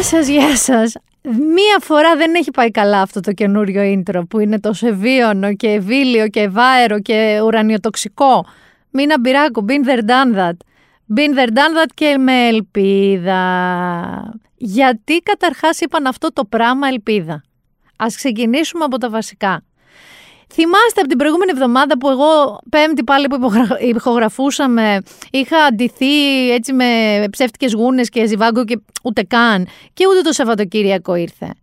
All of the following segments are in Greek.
Γεια σας, γεια σας. Μία φορά δεν έχει πάει καλά αυτό το καινούριο intro που είναι τόσο ευίωνο και ευήλιο και ευάερο και ουρανιοτοξικό. Μην αμπειράκου, been there done that. Been there done that και με ελπίδα. Γιατί καταρχάς είπαν αυτό το πράγμα ελπίδα; Ας ξεκινήσουμε από τα βασικά. Θυμάστε από την προηγούμενη εβδομάδα που εγώ πέμπτη πάλι που ηχογραφούσαμε είχα αντιθεί έτσι με ψεύτικες γούνες και ζιβάγκο και ούτε καν και ούτε το Σαββατοκύριακο ήρθε.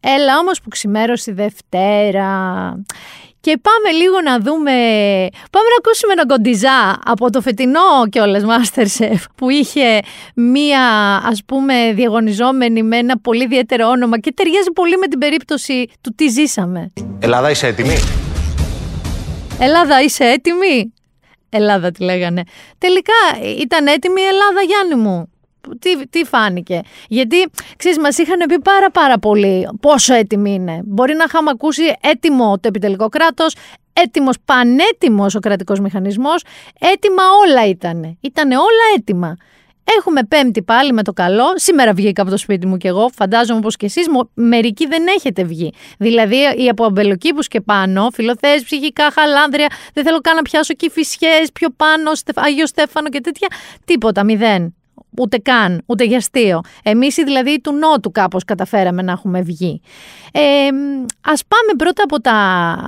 Έλα όμως που ξημέρωσε Δευτέρα και πάμε λίγο να δούμε, πάμε να ακούσουμε ένα κοντιζά από το φετινό κιόλας Masterchef που είχε μία ας πούμε διαγωνιζόμενη με ένα πολύ ιδιαίτερο όνομα και ταιριάζει πολύ με την περίπτωση του τι ζήσαμε. Ελλάδα είσαι έτοιμη; Ελλάδα είσαι έτοιμη; Ελλάδα τη λέγανε. Τελικά ήταν έτοιμη η Ελλάδα Γιάννη μου. Τι, τι φάνηκε. Γιατί, ξέρεις, μας είχαν πει πάρα πάρα πολύ πόσο έτοιμη είναι. Μπορεί να είχαμε ακούσει έτοιμο το επιτελικό κράτος, έτοιμος, πανέτοιμος ο κρατικός μηχανισμός, έτοιμα όλα ήταν. Ήτανε όλα έτοιμα. Έχουμε πέμπτη πάλι με το καλό. Σήμερα βγήκα από το σπίτι μου κι εγώ. Φαντάζομαι όπω και εσείς. Μερικοί δεν έχετε βγει. Δηλαδή, οι από αμπελοκήπους και πάνω, φιλοθέσει, ψυχικά, χαλάνδρια. Δεν θέλω καν να πιάσω κυφισιέ πιο πάνω, Άγιο Στέφανο και τέτοια. Τίποτα, μηδέν. Ούτε καν, ούτε για αστείο. Εμείς δηλαδή του Νότου κάπως καταφέραμε να έχουμε βγει. Ε, ας πάμε πρώτα από τα,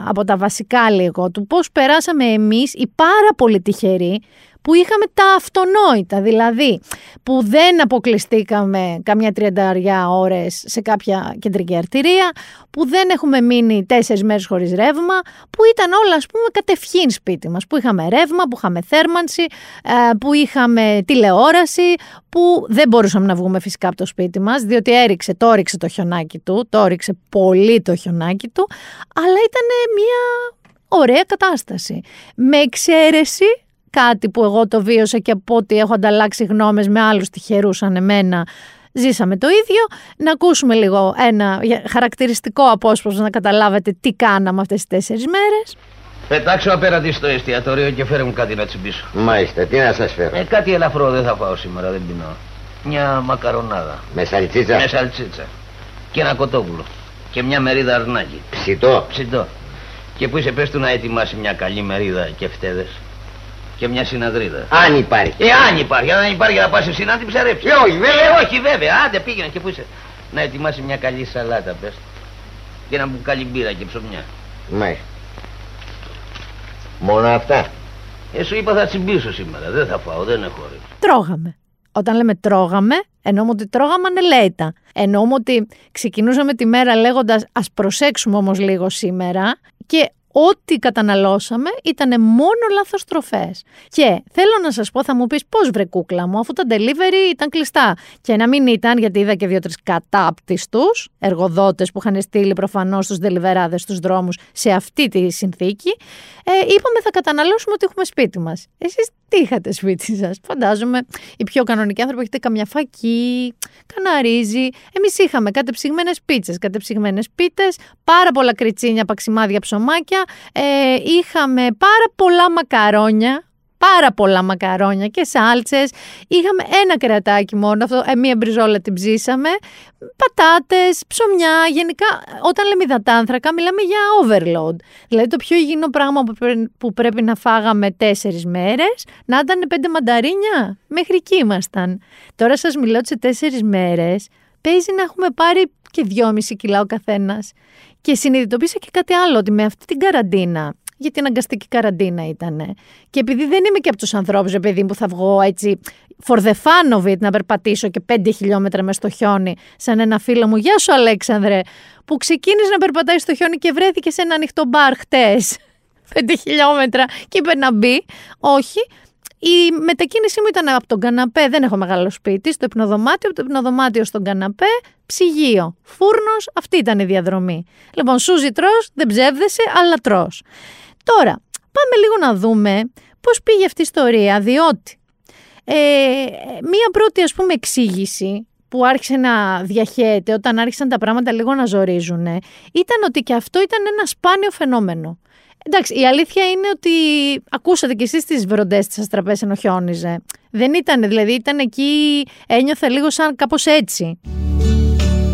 από τα βασικά λίγο του πώς περάσαμε εμείς οι πάρα πολύ τυχεροί που είχαμε τα αυτονόητα, δηλαδή που δεν αποκλειστήκαμε καμιά τριανταριά ώρες σε κάποια κεντρική αρτηρία, που δεν έχουμε μείνει τέσσερις μέρες χωρίς ρεύμα, που ήταν όλα ας πούμε κατευχήν σπίτι μας, που είχαμε ρεύμα, που είχαμε θέρμανση, ε, που είχαμε τηλεόραση, που δεν μπορούσαμε να βγούμε φυσικά από το σπίτι μας, διότι έριξε, το έριξε το χιονάκι του, το έριξε πολύ το χιονάκι του, αλλά ήταν μια ωραία κατάσταση. Με εξαίρεση κάτι που εγώ το βίωσα και από ό,τι έχω ανταλλάξει γνώμες με άλλους τυχερούς σαν εμένα, ζήσαμε το ίδιο. Να ακούσουμε λίγο ένα χαρακτηριστικό απόσπασμα να καταλάβετε τι κάναμε αυτές τις τέσσερις μέρες. Πετάξω απέναντι στο εστιατόριο και φέρε μου κάτι να τσιμπήσω. Μάλιστα, τι να σας φέρω; Ε, κάτι ελαφρό δεν θα φάω σήμερα, δεν πεινώ. Μια μακαρονάδα. Με σαλτσίτσα; Με σαλτσίτσα. Και ένα κοτόπουλο. Και μια μερίδα αρνάκι. Ψητό; Ψητό. Και που είσαι πες του να ετοιμάσει μια καλή μερίδα και φτέδες και μια συναδρίδα. Αν υπάρχει. Ε, αν υπάρχει. Αν υπάρχει να πας εσύ να την ψαρέψει. Ε, όχι, βέβαια. Ε, όχι, βέβαια. Άντε πήγαινε και πού είσαι. Να ετοιμάσει μια καλή σαλάτα, πες. Και ένα μπουκάλι μπύρα και ψωμιά. Μάλιστα. Μόνο αυτά. Ε, σου είπα θα τσιμπήσω σήμερα. Δεν θα φάω, δεν έχω όρεξη. Τρώγαμε. Όταν λέμε τρώγαμε, εννοούμε ότι τρώγαμε ανελέητα. Εννοούμε ότι ξεκινούσαμε τη μέρα λέγοντας Α προσέξουμε όμως λίγο σήμερα και ό,τι καταναλώσαμε ήταν μόνο λάθος τροφές. Και θέλω να σας πω, θα μου πεις πώς βρε κούκλα μου, αφού τα delivery ήταν κλειστά. Και να μην ήταν, γιατί είδα και δύο-τρεις κατάπτυστους εργοδότες που είχαν στείλει προφανώς τους deliverάδε στους δρόμους σε αυτή τη συνθήκη. Ε, είπαμε θα καταναλώσουμε ό,τι έχουμε σπίτι μας. Εσείς τι είχατε σπίτι σας; Φαντάζομαι οι πιο κανονικοί άνθρωποι έχετε καμιά φακή, καναρίζι. Εμείς είχαμε κατεψυγμένες πίτσες, κατεψυγμένες πίτες, πάρα πολλά κριτσίνια, παξιμάδια, ψωμάκια. Ε, είχαμε πάρα πολλά μακαρόνια, πάρα πολλά μακαρόνια και σάλτσες. Είχαμε ένα κρεατάκι μόνο, αυτό, ε, μία μπριζόλα την ψήσαμε, πατάτες, ψωμιά, γενικά όταν λέμε υδατάνθρακα μιλάμε για overload. Δηλαδή το πιο υγιεινό πράγμα που πρέπει να φάγαμε τέσσερις μέρες, να ήταν πέντε μανταρίνια, μέχρι εκεί ήμασταν. Τώρα σας μιλάω ότι σε τέσσερις μέρες παίζει να έχουμε πάρει και δυόμιση κιλά ο καθένας. Και συνειδητοποίησα και κάτι άλλο, ότι με αυτή την καραντίνα γιατί αναγκαστική καραντίνα ήταν. Και επειδή δεν είμαι και από τους ανθρώπους, επειδή που θα βγω έτσι for the fun of it να περπατήσω και πέντε χιλιόμετρα μες στο χιόνι, σαν ένα φίλο μου, Γεια σου Αλέξανδρε, που ξεκίνησε να περπατάει στο χιόνι και βρέθηκε σε ένα ανοιχτό μπαρ χτες. Πέντε χιλιόμετρα και είπε να μπει. Όχι, η μετακίνησή μου ήταν από τον καναπέ, δεν έχω μεγάλο σπίτι, στο υπνοδωμάτιο, από το υπνοδωμάτιο στον καναπέ, ψυγείο, φούρνος, αυτή ήταν η διαδρομή. Λοιπόν, σούζι τρώ, δεν ψεύδεσαι, αλλά τρώ. Τώρα, πάμε λίγο να δούμε πώς πήγε αυτή η ιστορία, διότι ε, μία πρώτη ας πούμε εξήγηση που άρχισε να διαχέεται όταν άρχισαν τα πράγματα λίγο να ζορίζουν ήταν ότι και αυτό ήταν ένα σπάνιο φαινόμενο. Εντάξει, η αλήθεια είναι ότι ακούσατε κι εσείς τις βροντές της Αστραπές ενώ χιόνιζε. Δεν ήταν, δηλαδή ήταν εκεί, ένιωθε λίγο σαν κάπως έτσι.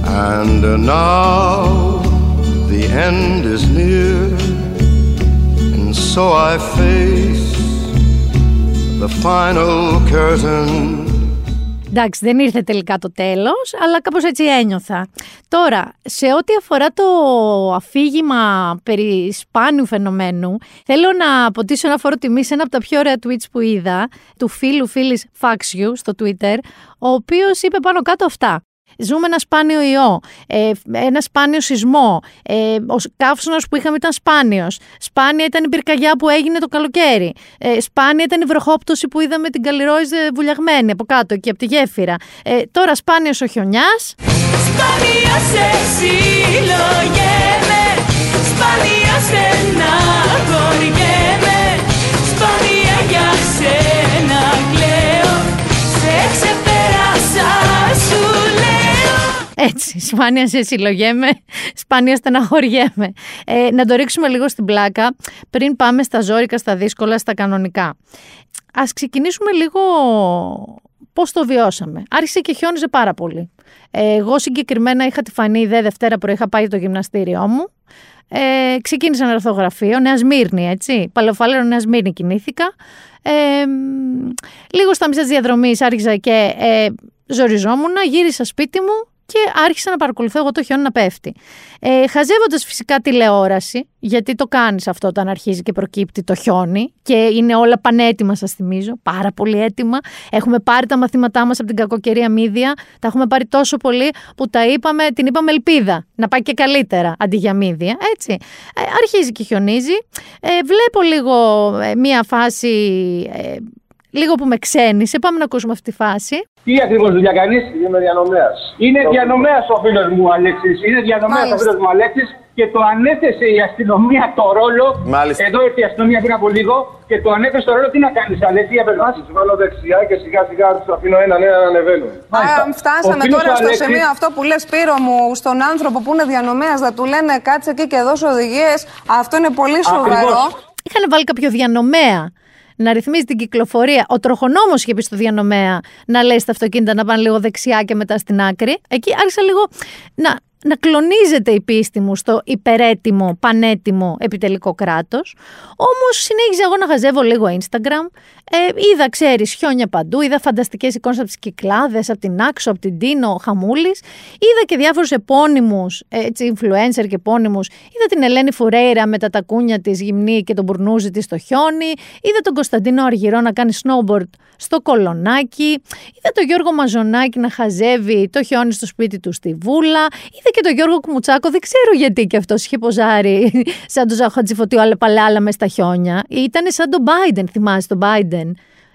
And now the end is near, and so I face the final curtain. Εντάξει, δεν ήρθε τελικά το τέλος, αλλά κάπως έτσι ένιωθα. Τώρα, σε ό,τι αφορά το αφήγημα περί σπάνιου φαινομένου, θέλω να αποτίσω ένα φόρο τιμή σε ένα από τα πιο ωραία tweets που είδα, του φίλου φίλης Faxiu στο Twitter, ο οποίος είπε πάνω κάτω αυτά. Ζούμε ένα σπάνιο ιό, ε, ένα σπάνιο σεισμό. Ε, ο καύσωνας που είχαμε ήταν σπάνιος. Σπάνια ήταν η πυρκαγιά που έγινε το καλοκαίρι. Ε, σπάνια ήταν η βροχόπτωση που είδαμε την καλλιρόιζε βουλιαγμένη από κάτω και από τη γέφυρα. Ε, τώρα σπάνιος ο χιονιάς. Σπάνια σε συλλογέμαι, σπάνια στεναχωριέμαι, σπάνια για σένα έτσι, σπάνια σε συλλογέμαι, σπάνια στεναχωριέμαι. Ε, να το ρίξουμε λίγο στην πλάκα πριν πάμε στα ζώρικα, στα δύσκολα, στα κανονικά. Ας ξεκινήσουμε λίγο πώς το βιώσαμε. Άρχισε και χιόνιζε πάρα πολύ. Ε, εγώ συγκεκριμένα είχα τη φανή ιδέα Δευτέρα που είχα πάει το γυμναστήριό μου. Ε, ξεκίνησα ένα ορθογραφείο, Νέα Σμύρνη, έτσι. Παλαιοφαλέρο Νέα Σμύρνη κινήθηκα. Ε, λίγο στα μισά της διαδρομής άρχισα και ε, ζοριζόμουν, γύρισα σπίτι μου, και άρχισα να παρακολουθώ εγώ το χιόνι να πέφτει. Ε, Χαζεύοντας φυσικά τηλεόραση, γιατί το κάνεις αυτό όταν αρχίζει και προκύπτει το χιόνι και είναι όλα πανέτοιμα, σας θυμίζω. Πάρα πολύ έτοιμα. Έχουμε πάρει τα μαθήματά μας από την κακοκαιρία μύδια. Τα έχουμε πάρει τόσο πολύ που τα είπαμε, την είπαμε ελπίδα. Να πάει και καλύτερα αντί για μύδια. Έτσι. Ε, αρχίζει και χιονίζει. Ε, βλέπω λίγο ε, μία φάση ε, λίγο που με ξένησε. Πάμε να ακούσουμε αυτή τη φάση. Τι ακριβώς δουλειά κάνεις, Είμαι διανομέας. Είναι διανομέας ο φίλος μου Αλέξης. Είναι διανομέας ο φίλος μου Αλέξης και το ανέθεσε η αστυνομία το ρόλο. Μάλιστα. Εδώ ήρθε η αστυνομία πριν από λίγο και το ανέθεσε το ρόλο. Τι να κάνεις, Αλέξη, για πέρα. Τους βάλω δεξιά και σιγά σιγά τους αφήνω έναν έναν να ανεβαίνουν. Α, φτάσαμε Ο φίλος τώρα ο στο Αλέξης- σημείο αυτό που λες Σπύρο μου, στον άνθρωπο που είναι διανομέας, να του λένε κάτσε εκεί και δώσω οδηγίες. Αυτό είναι πολύ σοβαρό. Είχαν βάλει κάποιο διανομέα να ρυθμίζει την κυκλοφορία. Ο τροχονόμος είχε πει στο διανομέα να λέει στα αυτοκίνητα να πάνε λίγο δεξιά και μετά στην άκρη. Εκεί άρχισα λίγο να, να κλονίζεται η πίστη μου στο υπερέτιμο, πανέτιμο επιτελικό κράτος. Όμως συνέχιζα εγώ να χαζεύω λίγο Instagram. Ε, είδα, ξέρεις, χιόνια παντού. Είδα φανταστικές εικόνες από τις κυκλάδες, από την Άξο, από την Τίνο, Χαμούλης. Είδα και διάφορους επώνυμους, έτσι, influencer και επώνυμους. Είδα την Ελένη Φουρέιρα με τα τακούνια της γυμνή και τον μπουρνούζι της στο χιόνι. Είδα τον Κωνσταντίνο Αργυρό να κάνει snowboard στο κολονάκι. Είδα τον Γιώργο Μαζονάκη να χαζεύει το χιόνι στο σπίτι του στη Βούλα. Είδα και τον Γιώργο Κουμουτσάκο, δεν ξέρω γιατί και αυτός είχε ποζάρει σαν τον Ζαχατζηφωτίο αλλά παλάλα μες στα χιόνια. Ήταν σαν τον Biden, θυμάσαι τον Biden.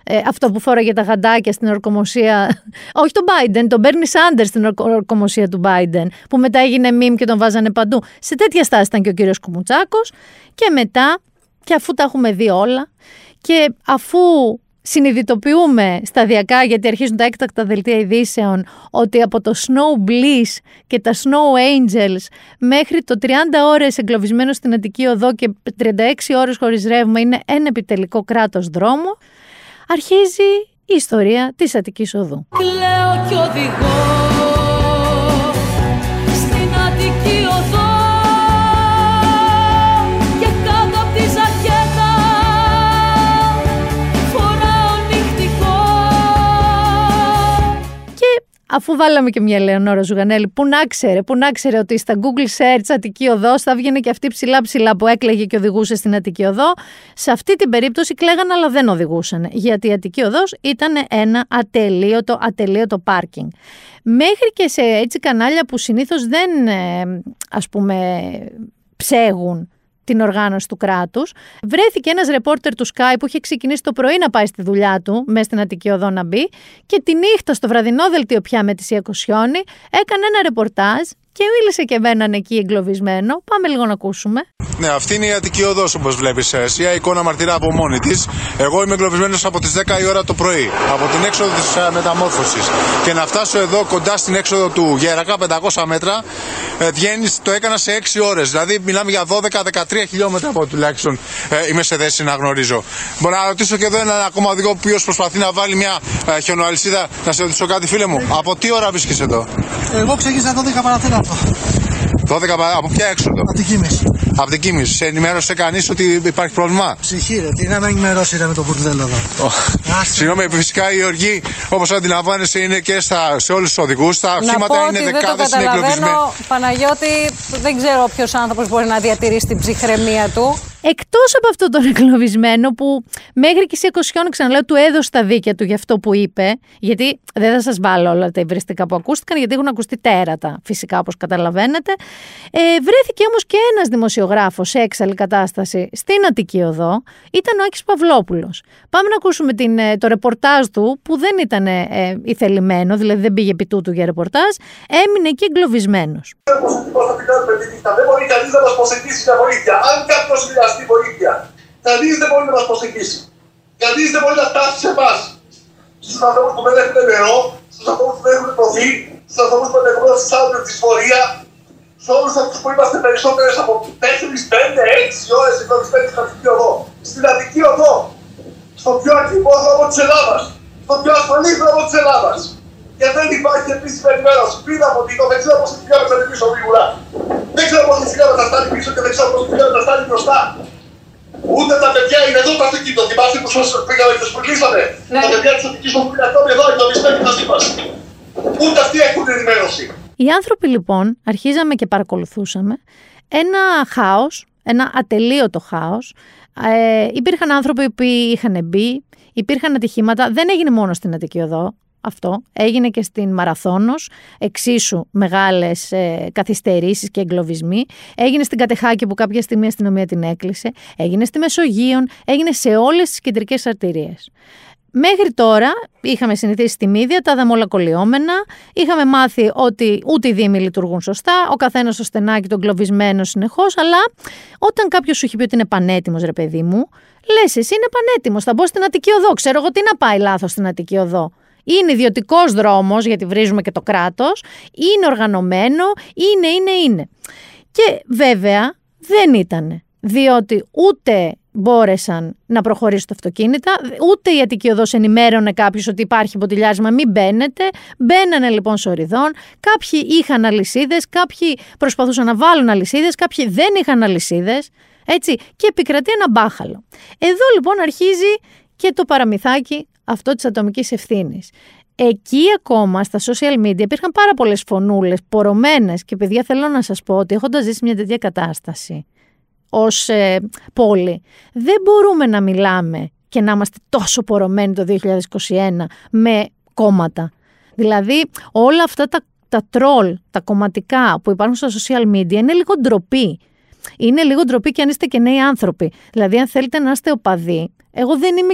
Ε, αυτό που φόραγε τα γαντάκια στην ορκομοσία. Όχι τον Biden, τον Bernie Sanders στην ορκο- ορκομοσία του Biden. Που μετά έγινε μιμ και τον βάζανε παντού. Σε τέτοια στάση ήταν και ο κύριος Κουμουτσάκος. Και μετά, και αφού τα έχουμε δει όλα, και αφού συνειδητοποιούμε σταδιακά, γιατί αρχίζουν τα έκτακτα δελτία ειδήσεων, ότι από το Snow Bliss και τα Snow Angels μέχρι το 30 ώρες εγκλωβισμένος στην Αττική Οδό και 36 ώρες χωρίς ρεύμα είναι ένα επιτελικό κράτος δρόμο, αρχίζει η ιστορία της Αττικής Οδού. Κλαίω κι οδηγώ αφού βάλαμε και μια Λεωνόρα Ζουγανέλη, που να ξέρε, που να ξέρε ότι στα Google Search Αττική Οδό θα βγαίνει και αυτή ψηλά ψηλά που έκλαιγε και οδηγούσε στην Αττική Οδό. Σε αυτή την περίπτωση κλαίγαν αλλά δεν οδηγούσαν. Γιατί η Αττική Οδός ήταν ένα ατελείωτο, ατελείωτο πάρκινγκ. Μέχρι και σε έτσι κανάλια που συνήθως δεν ε, ας πούμε ψέγουν την οργάνωση του κράτους. Βρέθηκε ένας ρεπόρτερ του Sky που είχε ξεκινήσει το πρωί να πάει στη δουλειά του, μέσα στην Αττική Οδό να μπει και τη νύχτα στο βραδινό δελτίο πια με τη Σία Κοσιόνη έκανε ένα ρεπορτάζ και μίλησε και εμέναν εκεί εγκλωβισμένο. Πάμε λίγο να ακούσουμε. Ναι, αυτή είναι η Αττική Οδός όπως βλέπεις. Εσύ, η εικόνα μαρτυρά από μόνη της. Εγώ είμαι εγκλωβισμένος από τις 10 η ώρα το πρωί, από την έξοδο της μεταμόρφωσης. Και να φτάσω εδώ κοντά στην έξοδο του Γέρακα, 500 μέτρα, ε, βγαίνει, το έκανα σε 6 ώρες. Δηλαδή, μιλάμε για 12-13 χιλιόμετρα από τουλάχιστον ε, είμαι σε θέση να γνωρίζω. Μπορώ να ρωτήσω και εδώ έναν ακόμα οδηγό που προσπαθεί να βάλει μια ε, χιονοαλυσίδα. Να σε ρωτήσω κάτι, φίλε μου. Από τι ώρα βρίσκεσαι εδώ, Εγώ ξεκίνησα 12 παρατέταρτο. 12 παρα- από ποια έξοδο. Από την Κίμηση. Από την Κίμηση. Σε ενημέρωσε κανείς ότι υπάρχει πρόβλημα; Ψυχή, ρε. Τι να με ενημερώσει ρε, με το μπουρδέλο εδώ. Άσε. Συγγνώμη, φυσικά η οργή, όπως αντιλαμβάνεσαι, είναι και στα, σε όλους τους οδηγούς. Τα Να οχήματα πω είναι ότι δεν το δεκάδες, είναι εγκλωβισμένοι. καταλαβαίνω, Παναγιώτη, δεν ξέρω ποιος άνθρωπος μπορεί να διατηρήσει την ψυχραιμία του. Εκτό από αυτόν τον εγκλωβισμένο που μέχρι και σε 20 ξαναλέω του έδωσε τα δίκαια του για αυτό που είπε, γιατί δεν θα σα βάλω όλα τα υβριστικά που ακούστηκαν, γιατί έχουν ακουστεί τέρατα, φυσικά όπω καταλαβαίνετε. Ε, βρέθηκε όμω και ένα δημοσιογράφο σε έξαλλη κατάσταση στην Αττική Οδό, ήταν ο Άκης Παυλόπουλος. Πάμε να ακούσουμε την, ε, το ρεπορτάζ του που δεν ήταν ε, ε, ηθελημένο, δηλαδή δεν πήγε επί τούτου για ρεπορτάζ, έμεινε εκεί εγκλωβισμένο. Πώς θα την κάνουμε τη νύχτα. Δεν μπορεί κανείς να μας προσεγγίσει για βοήθεια. Αν κάποιος χρειαστεί βοήθεια, κανείς δεν μπορεί να μας προσεγγίσει. Κανείς δεν μπορεί να φτάσει σε εμάς. Στους ανθρώπους που δεν έχουν νερό, στους ανθρώπους που δεν έχουν τροφή, στους ανθρώπους που αντεγνώριζουν στις άλλες τη φορεία, σε όλους αυτούς που είμαστε περισσότερες από 4, 5, 6 ώρες εγκλωβισμένοι στην Αττική Οδό. Στην Αττική Οδό. Στο πιο ακριβό δρόμο της Ελλάδας. Στο πιο ασφαλή δρόμο της Ελλάδας. Και δεν υπάρχει επίσημη ενημέρωση. Πριν από την δεν ξέρω πόσοι χιλιόμετρα είναι πίσω γρήγορα. Δεν ξέρω πόσοι χιλιόμετρα στάνει πίσω και δεν ξέρω πόσοι χιλιόμετρα στάνει μπροστά. Ούτε τα παιδιά είναι εδώ το αυτοκίνητο. Θυμάστε που σας πήγαμε και τους προκλήσαμε. Ναι. Τα παιδιά της Αττικής μου είναι ακόμη εδώ εγκλωβισμένοι μαζί μας. Ούτε αυτοί έχουν ενημέρωση. Οι άνθρωποι λοιπόν αρχίζαμε και παρακολουθούσαμε ένα χάος, ένα ατελείωτο χάος. Ε, υπήρχαν άνθρωποι που είχαν μπει, υπήρχαν ατυχήματα. Δεν έγινε μόνο στην Αττική Οδό αυτό. Έγινε και στην Μαραθώνος, εξίσου μεγάλες ε, καθυστερήσεις και εγκλωβισμοί. Έγινε στην Κατεχάκη που κάποια στιγμή η αστυνομία την έκλεισε. Έγινε στη Μεσογείων, έγινε σε όλες τις κεντρικές αρτηρίες. Μέχρι τώρα είχαμε συνηθίσει στη μύδια, τα είδαμε όλα κολλιόμενα. Είχαμε μάθει ότι ούτε οι δήμοι λειτουργούν σωστά, ο καθένας στο στενάκι τον κλωβισμένο συνεχώς. Αλλά όταν κάποιος σου έχει πει ότι είναι πανέτοιμος, ρε παιδί μου, λες εσύ είναι πανέτοιμος. Θα μπω στην Αττική Οδό. Ξέρω εγώ τι να πάει λάθος στην Αττική Οδό. Είναι ιδιωτικός δρόμος, γιατί βρίζουμε και το κράτος. Είναι οργανωμένο. Είναι, είναι, είναι. Και βέβαια δεν ήταν. Διότι ούτε μπόρεσαν να προχωρήσουν τα αυτοκίνητα, ούτε η Αττική Οδός ενημέρωνε κάποιους ότι υπάρχει ποτηλιάσμα, μην μπαίνετε. Μπαίνανε λοιπόν σοριδών, κάποιοι είχαν αλυσίδες, κάποιοι προσπαθούσαν να βάλουν αλυσίδες, κάποιοι δεν είχαν αλυσίδες, έτσι, και επικρατεί ένα μπάχαλο. Εδώ λοιπόν αρχίζει και το παραμυθάκι αυτό της ατομικής ευθύνης. Εκεί ακόμα στα social media υπήρχαν πάρα πολλές φωνούλες, πορωμένες και παιδιά θέλω να σας πω ότι έχοντας ζήσει μια τέτοια κατάσταση, ως ε, πόλη. Δεν μπορούμε να μιλάμε και να είμαστε τόσο πορωμένοι το 2021 με κόμματα. Δηλαδή όλα αυτά τα, τα τρόλ, τα κομματικά που υπάρχουν στα social media είναι λίγο ντροπή. Είναι λίγο ντροπή και αν είστε και νέοι άνθρωποι. Δηλαδή αν θέλετε να είστε οπαδοί, εγώ δεν είμαι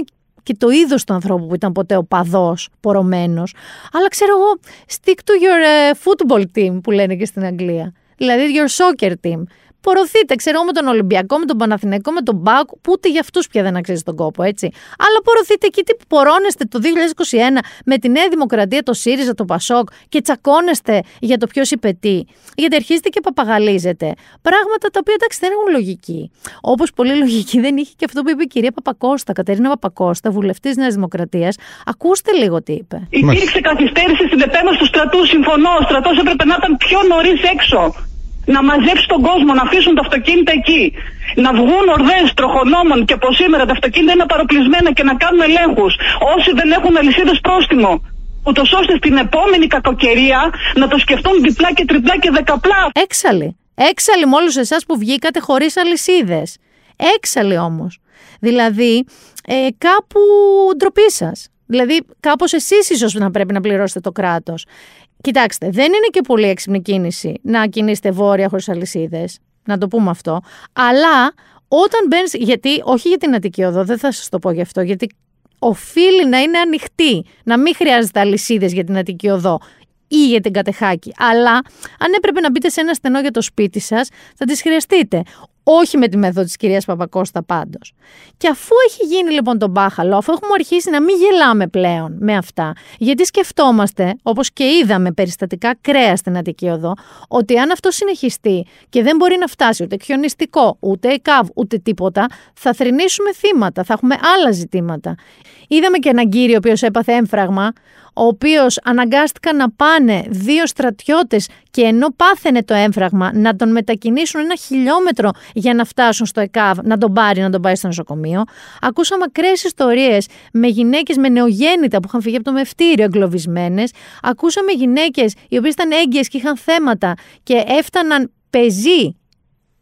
και το είδος του ανθρώπου που ήταν ποτέ οπαδό, πορωμένος. Αλλά ξέρω εγώ, stick to your ε, football team που λένε και στην Αγγλία. Δηλαδή your soccer team. Πορωθείτε, ξέρω εγώ, με τον Ολυμπιακό, με τον Παναθηναϊκό, με τον Μπάκ, που ούτε για αυτούς πια δεν αξίζει τον κόπο, έτσι. Αλλά πορωθείτε εκεί τι που πορώνεστε το 2021 με τη Νέα Δημοκρατία, το ΣΥΡΙΖΑ, το ΠΑΣΟΚ και τσακώνεστε για το ποιος είπε τι. Γιατί αρχίζετε και παπαγαλίζετε. Πράγματα τα οποία εντάξει δεν έχουν λογική. Όπως πολύ λογική δεν είχε και αυτό που είπε η κυρία Παπακώστα, Κατερίνα Παπακώστα, βουλευτής Νέας Δημοκρατίας. Ακούστε λίγο τι είπε. Υπήρξε καθυστέρηση στην επέμβαση του στρατού. Συμφωνώ. Ο στρατός έπρεπε να ήταν πιο νωρίς έξω. Να μαζέψει τον κόσμο, να αφήσουν τα αυτοκίνητα εκεί. Να βγουν ορδές τροχονόμων και από σήμερα τα αυτοκίνητα είναι παροπλισμένα και να κάνουν ελέγχους. Όσοι δεν έχουν αλυσίδες πρόστιμο. Ούτως ώστε στην επόμενη κακοκαιρία να το σκεφτούν διπλά και τριπλά και δεκαπλά. Έξαλλοι. Έξαλλοι με όλους εσάς που βγήκατε χωρίς αλυσίδες. Έξαλλοι όμως. Δηλαδή, ε, κάπου ντροπή σας. Δηλαδή, κάπως εσείς ίσως να πρέπει να πληρώσετε το κράτος. Κοιτάξτε, δεν είναι και πολύ έξυπνη κίνηση να κινήσετε βόρεια χωρίς αλυσίδες. Να το πούμε αυτό. Αλλά όταν μπαίνεις. Γιατί, όχι για την Αττική Οδό, δεν θα σας το πω γι' αυτό, γιατί οφείλει να είναι ανοιχτή. Να μην χρειάζεται αλυσίδες για την Αττική Οδό ή για την κατεχάκη. Αλλά αν έπρεπε να μπείτε σε ένα στενό για το σπίτι σας, θα τις χρειαστείτε. Όχι με τη μέθοδο της κυρίας Παπακώστα πάντως. Και αφού έχει γίνει λοιπόν το μπάχαλο, αφού έχουμε αρχίσει να μην γελάμε πλέον με αυτά, γιατί σκεφτόμαστε, όπως και είδαμε περιστατικά κρέα στην Αττική Οδό, ότι αν αυτό συνεχιστεί και δεν μπορεί να φτάσει ούτε χιονιστικό, ούτε ΕΚΑΒ, ούτε τίποτα, θα θρυνήσουμε θύματα, θα έχουμε άλλα ζητήματα. Είδαμε και έναν κύριο ο οποίος έπαθε έμφραγμα, ο οποίος αναγκάστηκαν να πάνε δύο στρατιώτες και ενώ πάθαινε το έμφραγμα να τον μετακινήσουν ένα χιλιόμετρο για να φτάσουν στο ΕΚΑΒ, να τον πάρει, να τον πάει στο νοσοκομείο. Ακούσαμε ακραίες ιστορίες με γυναίκες με νεογέννητα που είχαν φύγει από το μευτήριο εγκλωβισμένες. Ακούσαμε γυναίκες οι οποίες ήταν έγκυες και είχαν θέματα και έφταναν πεζοί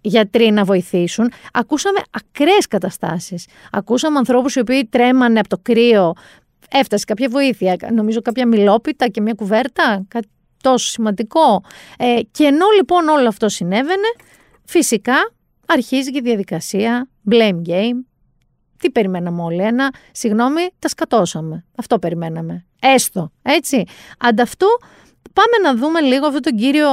γιατροί να βοηθήσουν. Ακούσαμε ακραίες καταστάσεις. Ακούσαμε ανθρώπους οι οποίοι τρέμανε από το κρύο. Έφτασε κάποια βοήθεια, νομίζω κάποια μιλόπιτα και μια κουβέρτα, κάτι τόσο σημαντικό. Ε, και ενώ λοιπόν όλο αυτό συνέβαινε, φυσικά αρχίζει και η διαδικασία blame game. Τι περιμέναμε όλοι, ένα, συγγνώμη, τα σκατώσαμε. Αυτό περιμέναμε. Έστω, έτσι. Ανταυτού πάμε να δούμε λίγο αυτόν τον κύριο,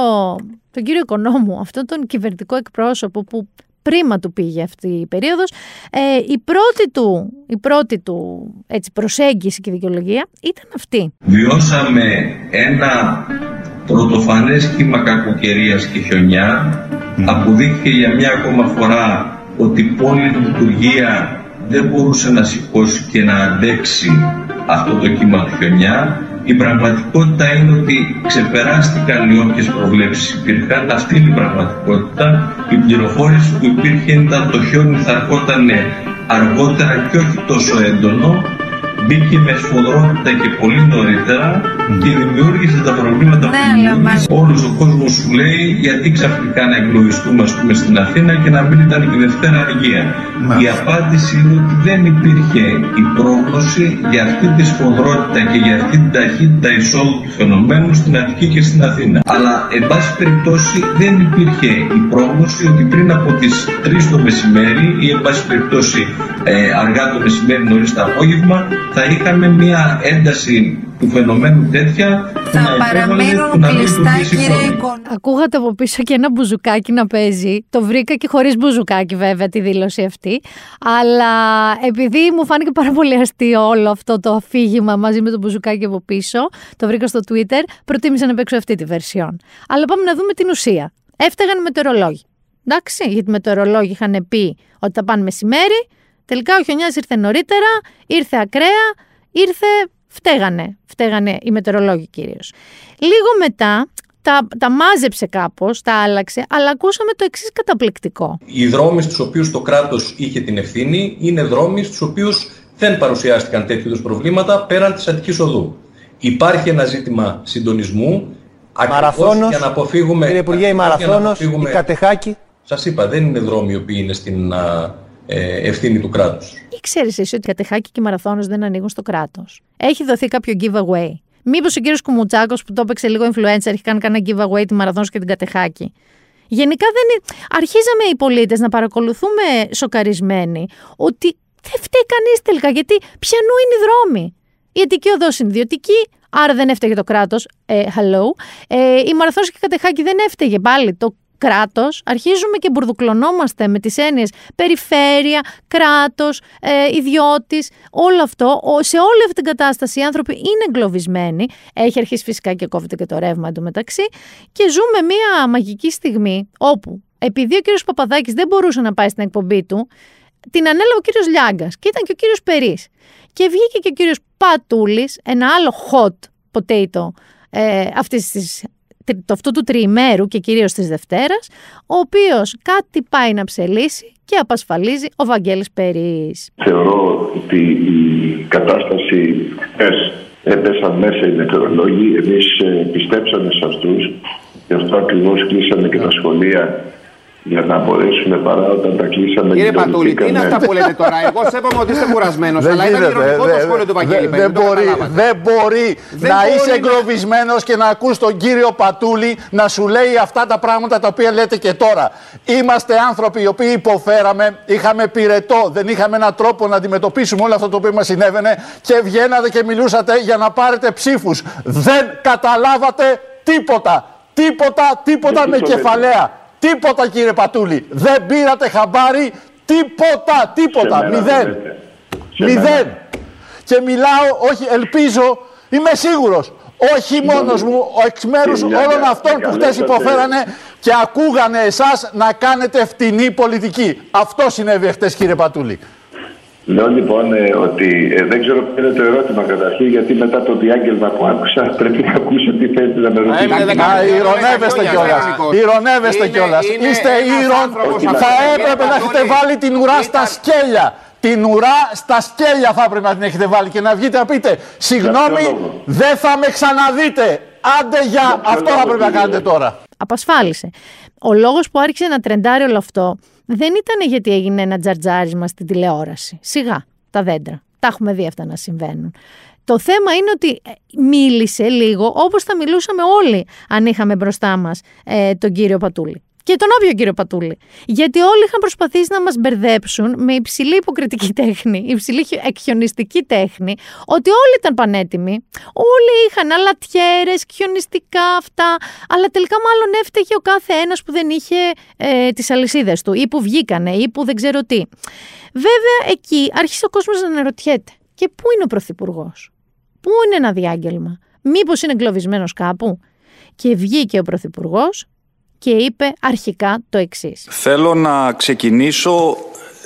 τον κύριο οικονόμου, αυτόν τον κυβερνητικό εκπρόσωπο που πρίμα του πήγε αυτή η περίοδος. Ε, η πρώτη του, η πρώτη του έτσι, προσέγγιση και δικαιολογία ήταν αυτή. Βιώσαμε ένα πρωτοφανές κύμα κακοκαιρίας και χιονιά. Αποδείχθηκε για μια ακόμα φορά ότι η πόλη λειτουργία δεν μπορούσε να σηκώσει και να αντέξει αυτό το κύμα του χιονιά η πραγματικότητα είναι ότι ξεπεράστηκαν οι όποιες προβλέψεις υπήρχαν. Αυτή είναι η πραγματικότητα. Η πληροφόρηση που υπήρχε ήταν το χιόνι θα ερχόταν αργότερα και όχι τόσο έντονο μπήκε με σφοδρότητα και πολύ νωρίτερα και δημιούργησε τα προβλήματα που δημιούργησε. Όλος ο κόσμος σου λέει γιατί ξαφνικά να εγκλωβιστούμε ας πούμε στην Αθήνα και να μην ήταν και Δευτέρα αργία. Η απάντηση είναι ότι δεν υπήρχε η πρόγνωση για αυτή τη σφοδρότητα και για αυτή την ταχύτητα εισόδου του φαινομένου στην Αττική και στην Αθήνα. Αλλά εν πάση περιπτώσει δεν υπήρχε η πρόγνωση ότι πριν από τις 3 το μεσημέρι ή εν πάση περιπτώσει ε, αργά το μεσημέρι νωρίς το απόγευμα θα είχαμε μια ένταση του φαινομένου τέτοια θα παραμείνουν κλειστά κύριε Ακούγατε από πίσω και ένα μπουζουκάκι να παίζει. Το βρήκα και χωρίς μπουζουκάκι βέβαια τη δήλωση αυτή. Αλλά επειδή μου φάνηκε πάρα πολύ αστείο όλο αυτό το αφήγημα μαζί με το μπουζουκάκι από πίσω, το βρήκα στο Twitter, προτίμησα να παίξω αυτή τη βερσιόν. Αλλά πάμε να δούμε την ουσία. Έφταγαν μετεωρολόγοι. Εντάξει, γιατί οι μετεωρολόγοι είχαν πει ότι θα πάνε μεσημέρι, Τελικά ο χιονιάς ήρθε νωρίτερα, ήρθε ακραία, ήρθε. Φταίγανε. Φταίγανε οι μετεωρολόγοι κυρίως. Λίγο μετά τα, τα μάζεψε κάπως, τα άλλαξε, αλλά ακούσαμε το εξής καταπληκτικό. Οι δρόμοι στους οποίους το κράτος είχε την ευθύνη είναι δρόμοι στους οποίους δεν παρουσιάστηκαν τέτοιου είδους προβλήματα πέραν της Αττικής Οδού. Υπάρχει ένα ζήτημα συντονισμού. Μαραθώνος, για να αποφύγουμε. Κύριε Υπουργέ, η Μαραθώνος, η Κατεχάκη. Σας είπα, δεν είναι δρόμοι οι οποίοι είναι στην ε, ευθύνη του κράτους. Ήξερε εσύ ότι η Κατεχάκη και οι Μαραθώνο δεν ανοίγουν στο κράτος; Έχει δοθεί κάποιο giveaway. Μήπως ο κύριος Κουμουτσάκος που το έπαιξε λίγο influencer έχει κάνει κανένα giveaway τη Μαραθώνο και την Κατεχάκη. Γενικά δεν αρχίζαμε οι πολίτες να παρακολουθούμε σοκαρισμένοι ότι δεν φταίει κανείς τελικά γιατί πιανού είναι οι δρόμοι. Η Αττική οδός είναι ιδιωτική, άρα δεν έφταιγε το κράτος. Ε, hello. Ε, η Μαραθώνο και η Κατεχάκη δεν έφταιγε πάλι. Το κράτος, αρχίζουμε και μπουρδουκλωνόμαστε με τις έννοιες περιφέρεια, κράτος, ε, ιδιώτης, όλο αυτό. Σε όλη αυτή την κατάσταση οι άνθρωποι είναι εγκλωβισμένοι. Έχει αρχίσει φυσικά και κόβεται και το ρεύμα εντωμεταξύ και ζούμε μια μαγική στιγμή όπου επειδή ο κύριος Παπαδάκης δεν μπορούσε να πάει στην εκπομπή του, την ανέλαβε ο κύριος Λιάγκας και ήταν και ο κύριος Περής. Και βγήκε και ο κύριος Πατούλης, ένα άλλο hot potato ε, αυτής της το αυτού του τριημέρου και κυρίως της Δευτέρας, ο οποίος κάτι πάει να ψελίσει και απασφαλίζει ο Βαγγέλης Περής. Θεωρώ ότι η κατάσταση χθες έπεσαν μέσα οι μετεωρολόγοι, εμείς ε, πιστέψαμε σε αυτούς, γι' αυτό ακριβώς κλείσαμε και τα σχολεία για να μπορέσουμε παρά όταν τα κλείσαμε. Κύριε Πατούλη, τι είναι αυτά που λέτε τώρα; Εγώ σέβομαι ότι είστε κουρασμένος, αλλά ήταν ηρωνικό το σχόλιο του Βαγγέλη. Δεν μπορεί, δεν μπορεί να είσαι εγκλωβισμένος και να ακούς τον κύριο Πατούλη να σου λέει αυτά τα πράγματα τα οποία λέτε και τώρα. Είμαστε άνθρωποι οι οποίοι υποφέραμε, είχαμε πυρετό, δεν είχαμε έναν τρόπο να αντιμετωπίσουμε όλο αυτό το οποίο μας συνέβαινε και βγαίνατε και μιλούσατε για να πάρετε ψήφους. Δεν καταλάβατε τίποτα. Τίποτα, τίποτα με κεφαλαία. Τίποτα κύριε Πατούλη. Δεν πήρατε χαμπάρι τίποτα, τίποτα. Σε μένα Μηδέν. δεν λέτε. Σε Μηδέν. μένα. Και μιλάω, όχι, ελπίζω, είμαι σίγουρος, όχι μόνος μου, εξ μέρους Και μια όλων κα- αυτών με που χτες καλέσατε. υποφέρανε και ακούγανε εσάς να κάνετε φτηνή πολιτική. Αυτό συνέβη χτες κύριε Πατούλη. Λέω λοιπόν ε, ότι ε, δεν ξέρω ποιο είναι το ερώτημα καταρχήν, γιατί μετά το διάγγελμα που άκουσα πρέπει να ακούσω τι θέλετε να με ρωτήσετε. Α, ηρωνεύεστε κιόλας. Ηρωνεύεστε κιόλας. Είστε ήρων. Θα έπρεπε να έχετε βάλει την ουρά στα σκέλια. Την ουρά στα σκέλια θα έπρεπε να την έχετε βάλει και να βγείτε να πείτε Συγγνώμη, λόγο; δεν θα με ξαναδείτε. Άντε για, αυτό θα πρέπει να κάνετε τώρα. Απασφάλισε. Ο λόγος που άρχισε να τρεντάρει όλο αυτό δεν ήταν γιατί έγινε ένα τζαρτζάρισμα στην τηλεόραση. Σιγά, τα δέντρα. Τα έχουμε δει αυτά να συμβαίνουν. Το θέμα είναι ότι ε, μίλησε λίγο όπως θα μιλούσαμε όλοι αν είχαμε μπροστά μας ε, τον κύριο Πατούλη. Και τον όποιο κύριο Πατούλη. Γιατί όλοι είχαν προσπαθήσει να μας μπερδέψουν με υψηλή υποκριτική τέχνη, υψηλή χιο- εκχιονιστική τέχνη, ότι όλοι ήταν πανέτοιμοι. Όλοι είχαν αλατιέρες, χιονιστικά αυτά, αλλά τελικά μάλλον έφταιγε ο κάθε ένας που δεν είχε ε, τις αλυσίδες του ή που βγήκανε ή που δεν ξέρω τι. Βέβαια εκεί άρχισε ο κόσμος να αναρωτιέται. Και πού είναι ο Πρωθυπουργός, Πού είναι ένα διάγγελμα, Μήπως είναι εγκλωβισμένος κάπου; Και βγήκε ο Πρωθυπουργός και είπε αρχικά το εξής. Θέλω να ξεκινήσω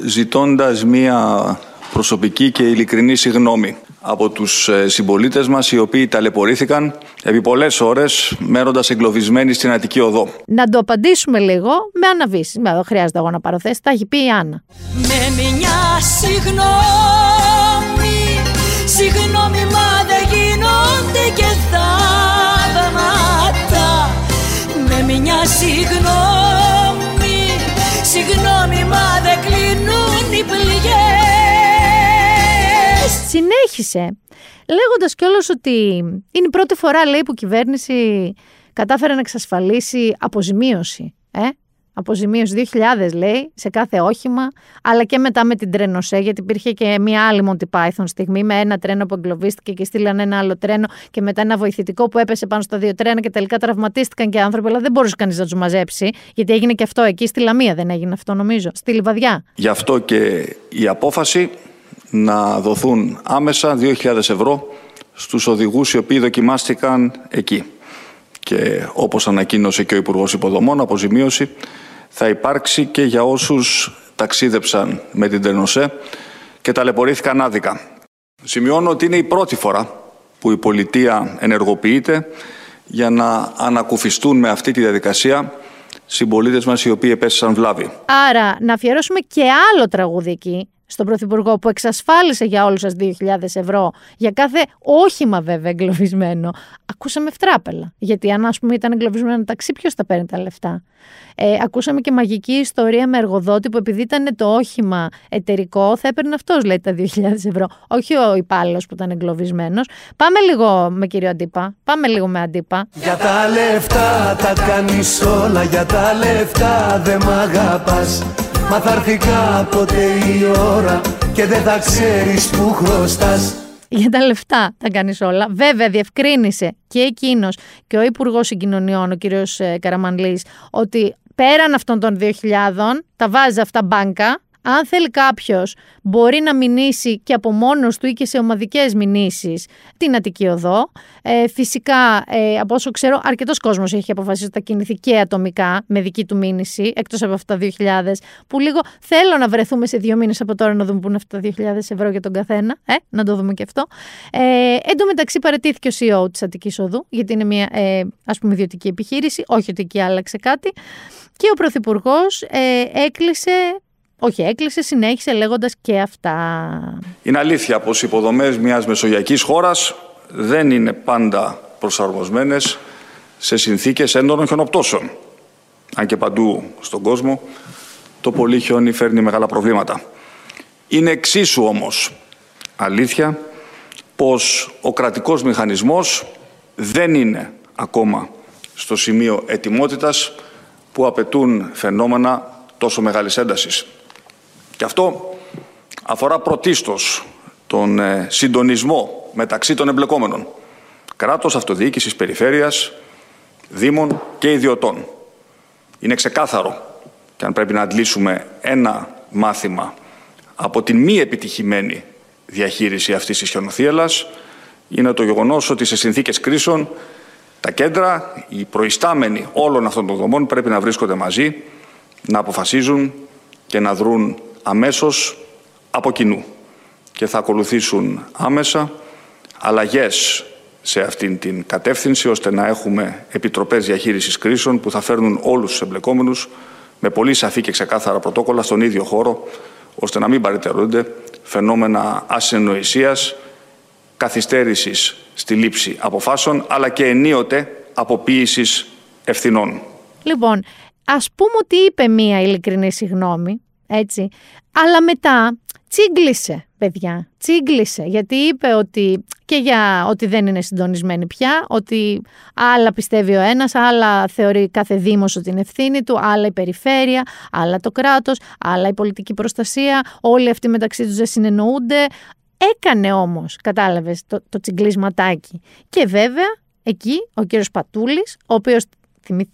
ζητώντας μία προσωπική και ειλικρινή συγγνώμη από τους ε, συμπολίτες μας οι οποίοι ταλαιπωρήθηκαν επί πολλές ώρες μένοντας εγκλωβισμένοι στην Αττική Οδό. Να το απαντήσουμε λίγο με αναβίσεις. Με, δεν χρειάζεται εγώ να πάρω θέση, τα έχει πει η Άννα. Με μια συγγνώμη Συγγνώμη μα δεν γίνονται και θαύματα Με μια συγγνώμη Συγγνώμη μα δεν κλείνουν οι πληγές Συνέχισε λέγοντας κιόλας ότι είναι η πρώτη φορά λέει που η κυβέρνηση κατάφερε να εξασφαλίσει αποζημίωση. Ε; Αποζημίωση 2.000 λέει σε κάθε όχημα, αλλά και μετά με την τρένοσέ, γιατί υπήρχε και μια άλλη Monty Python στιγμή με ένα τρένο που εγκλωβίστηκε και στείλανε ένα άλλο τρένο και μετά ένα βοηθητικό που έπεσε πάνω στα δύο τρένα και τελικά τραυματίστηκαν και άνθρωποι, αλλά δεν μπορούσε κανείς να τους μαζέψει, γιατί έγινε και αυτό εκεί στη Λαμία, δεν έγινε αυτό νομίζω, στη Λιβαδιά. Γι' αυτό και η απόφαση να δοθούν άμεσα 2.000 ευρώ στους οδηγούς οι οποίοι δοκιμάστηκαν εκεί. Και όπως ανακοίνωσε και ο Υπουργός Υποδομών, αποζημίωση θα υπάρξει και για όσους ταξίδεψαν με την Τρενοσέ και ταλαιπωρήθηκαν άδικα. Σημειώνω ότι είναι η πρώτη φορά που η πολιτεία ενεργοποιείται για να ανακουφιστούν με αυτή τη διαδικασία συμπολίτες μας οι οποίοι επέστησαν βλάβη. Άρα να αφιερώσουμε και άλλο τραγούδι εκεί στον Πρωθυπουργό που εξασφάλισε για όλους σας 2.000 ευρώ για κάθε όχημα βέβαια εγκλωβισμένο. Ακούσαμε φτράπελα. Γιατί αν ας πούμε ήταν εγκλωβισμένο ένα ταξί ποιος θα παίρνει τα λεφτά; Ε, ακούσαμε και μαγική ιστορία με εργοδότη που επειδή ήταν το όχημα εταιρικό θα έπαιρνε αυτός λέει τα 2.000 ευρώ. Όχι ο υπάλληλος που ήταν εγκλωβισμένος. Πάμε λίγο με κύριο Αντίπα. Πάμε λίγο με Αντίπα. Για τα λεφτά τα κάνεις όλα Για τα λεφτά δεν μ' αγαπάς Μα θα έρθει κάποτε η ώρα Και δεν θα ξέρεις που χρωστάς για τα λεφτά τα κάνεις όλα. Βέβαια, διευκρίνησε και εκείνος και ο Υπουργός Συγκοινωνιών, ο κύριος Καραμανλής, ότι πέραν αυτών των 2.000 τα βάζει αυτά μπάνκα. Αν θέλει κάποιος, μπορεί να μηνύσει και από μόνος του ή και σε ομαδικές μηνύσεις την Αττική Οδό. Ε, φυσικά, ε, από όσο ξέρω, αρκετός κόσμος έχει αποφασίσει ότι θα κινηθεί και ατομικά με δική του μήνυση, εκτός από αυτά τα 2.000, που λίγο θέλω να βρεθούμε σε δύο μήνες από τώρα να δούμε πού είναι αυτά τα 2.000 ευρώ για τον καθένα. Ε, να το δούμε και αυτό. Ε, εν τω μεταξύ, παρετήθηκε ο CEO της Αττικής Οδού, γιατί είναι μια ε, ας πούμε ιδιωτική επιχείρηση, όχι ότι εκεί άλλαξε κάτι. Και ο Πρωθυπουργός ε, έκλεισε όχι, έκλεισε, συνέχισε λέγοντας και αυτά. Είναι αλήθεια πως οι υποδομές μιας μεσογειακής χώρας δεν είναι πάντα προσαρμοσμένες σε συνθήκες έντονων χιονοπτώσεων. Αν και παντού στον κόσμο το πολύ χιόνι φέρνει μεγάλα προβλήματα. Είναι εξίσου όμως αλήθεια πως ο κρατικός μηχανισμός δεν είναι ακόμα στο σημείο ετοιμότητας που απαιτούν φαινόμενα τόσο μεγάλης έντασης. Και αυτό αφορά πρωτίστως τον ε, συντονισμό μεταξύ των εμπλεκόμενων. Κράτος, αυτοδιοίκησης, περιφέρειας, δήμων και ιδιωτών. Είναι ξεκάθαρο και αν πρέπει να αντλήσουμε ένα μάθημα από την μη επιτυχημένη διαχείριση αυτής της χιονοθύελας είναι το γεγονός ότι σε συνθήκες κρίσεων τα κέντρα, οι προϊστάμενοι όλων αυτών των δομών πρέπει να βρίσκονται μαζί, να αποφασίζουν και να δρουν αμέσως από κοινού. Και θα ακολουθήσουν άμεσα αλλαγές σε αυτήν την κατεύθυνση, ώστε να έχουμε επιτροπές διαχείρισης κρίσεων που θα φέρνουν όλους τους εμπλεκόμενους με πολύ σαφή και ξεκάθαρα πρωτόκολλα στον ίδιο χώρο, ώστε να μην παρετερούνται φαινόμενα ασυνοησίας, καθυστέρησης στη λήψη αποφάσεων, αλλά και ενίοτε αποποίησης ευθυνών. Λοιπόν, ας πούμε ότι είπε μία ειλικρινή συγγνώμη, έτσι, αλλά μετά τσίγκλισε, παιδιά, τσίγκλισε, γιατί είπε ότι και για ότι δεν είναι συντονισμένη πια, ότι άλλα πιστεύει ο ένας, άλλα θεωρεί κάθε δήμος ότι είναι ευθύνη του, άλλα η περιφέρεια, άλλα το κράτος, άλλα η πολιτική προστασία, όλοι αυτοί μεταξύ τους δεν συνεννοούνται. Έκανε όμως, κατάλαβες, το, το τσιγκλισματάκι. Και βέβαια, εκεί ο κύριος Πατούλης, ο οποίος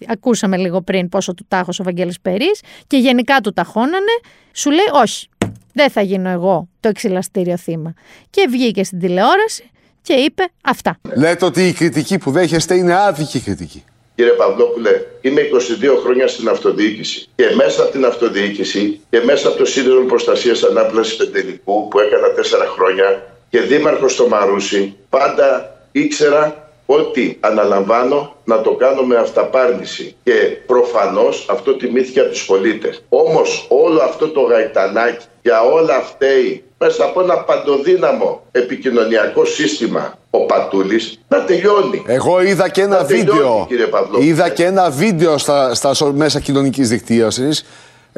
ακούσαμε λίγο πριν πόσο του τάχος ο Βαγγέλης Περής και γενικά του ταχώνανε, σου λέει όχι, δεν θα γίνω εγώ το εξυλαστήριο θύμα. Και βγήκε στην τηλεόραση και είπε αυτά. Λέτε ότι η κριτική που δέχεστε είναι άδικη κριτική. Κύριε Παυλόπουλε, είμαι 22 χρόνια στην αυτοδιοίκηση. Και μέσα από την αυτοδιοίκηση και μέσα από το Σύνδεσμο Προστασίας Ανάπλασης Πεντελικού που έκανα 4 χρόνια και δήμαρχος στο Μαρούσι, πάντα ήξερα ότι αναλαμβάνω να το κάνω με αυταπάρνηση και προφανώς αυτό τιμήθηκε από τους πολίτες. Όμως όλο αυτό το γαϊτανάκι για όλα φταίει μέσα από ένα παντοδύναμο επικοινωνιακό σύστημα ο Πατούλης να τελειώνει. Εγώ είδα και ένα βίντεο, είδα και ένα βίντεο στα, στα μέσα κοινωνικής δικτύωσης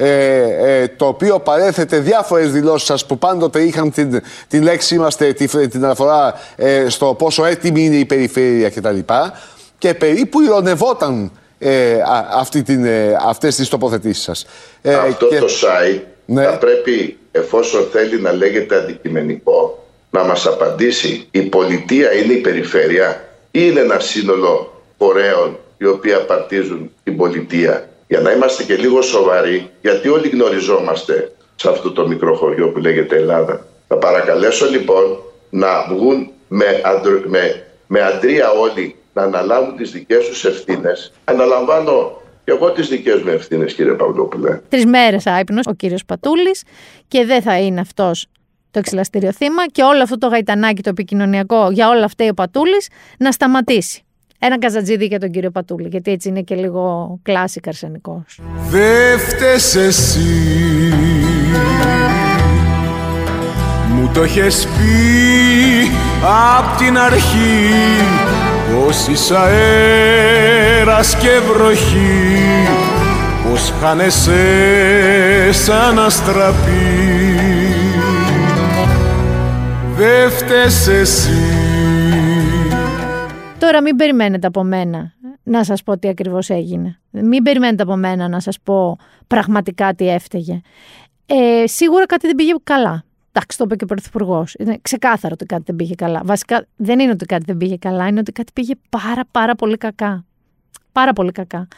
ε, ε, το οποίο παρέθετε διάφορες δηλώσεις σας που πάντοτε είχαν την, την λέξη είμαστε, την, την αναφορά ε, στο πόσο έτοιμη είναι η περιφέρεια κτλ. Και περίπου ηρωνευόταν ε, αυτή την, ε, αυτές τις τοποθετήσεις σας. Ε, Αυτό το site ναι. θα πρέπει εφόσον θέλει να λέγεται αντικειμενικό να μας απαντήσει η πολιτεία είναι η περιφέρεια ή είναι ένα σύνολο φορέων οι οποίοι απαρτίζουν την πολιτεία για να είμαστε και λίγο σοβαροί, γιατί όλοι γνωριζόμαστε σε αυτό το μικρό χωριό που λέγεται Ελλάδα. Θα παρακαλέσω λοιπόν να βγουν με, με, με αντρία όλοι να αναλάβουν τις δικές τους ευθύνες. Αναλαμβάνω και εγώ τις δικές μου ευθύνες κύριε Παυλόπουλε. Τρεις μέρες άϊπνος ο κύριος Πατούλης και δεν θα είναι αυτός το εξυλαστήριο θύμα και όλο αυτό το γαϊτανάκι το επικοινωνιακό για όλα αυτά ο Πατούλης να σταματήσει. Ένα καζατζίδι για τον κύριο Πατούλη, γιατί έτσι είναι και λίγο κλάσικ αρσενικός. Δε φταίς εσύ. Μου το έχεις πει απ' την αρχή Πως είσαι αέρας και βροχή Πως χάνεσαι σαν αστραπή. Δε φταίς εσύ Τώρα μην περιμένετε από μένα να σας πω τι ακριβώς έγινε. Μην περιμένετε από μένα να σας πω πραγματικά τι έφταιγε. Ε, σίγουρα κάτι δεν πήγε καλά. Εντάξει, το είπε και ο Πρωθυπουργός. Είναι ξεκάθαρο ότι κάτι δεν πήγε καλά. Βασικά δεν είναι ότι κάτι δεν πήγε καλά, είναι ότι κάτι πήγε πάρα πάρα πολύ κακά. Πάρα πολύ κακά.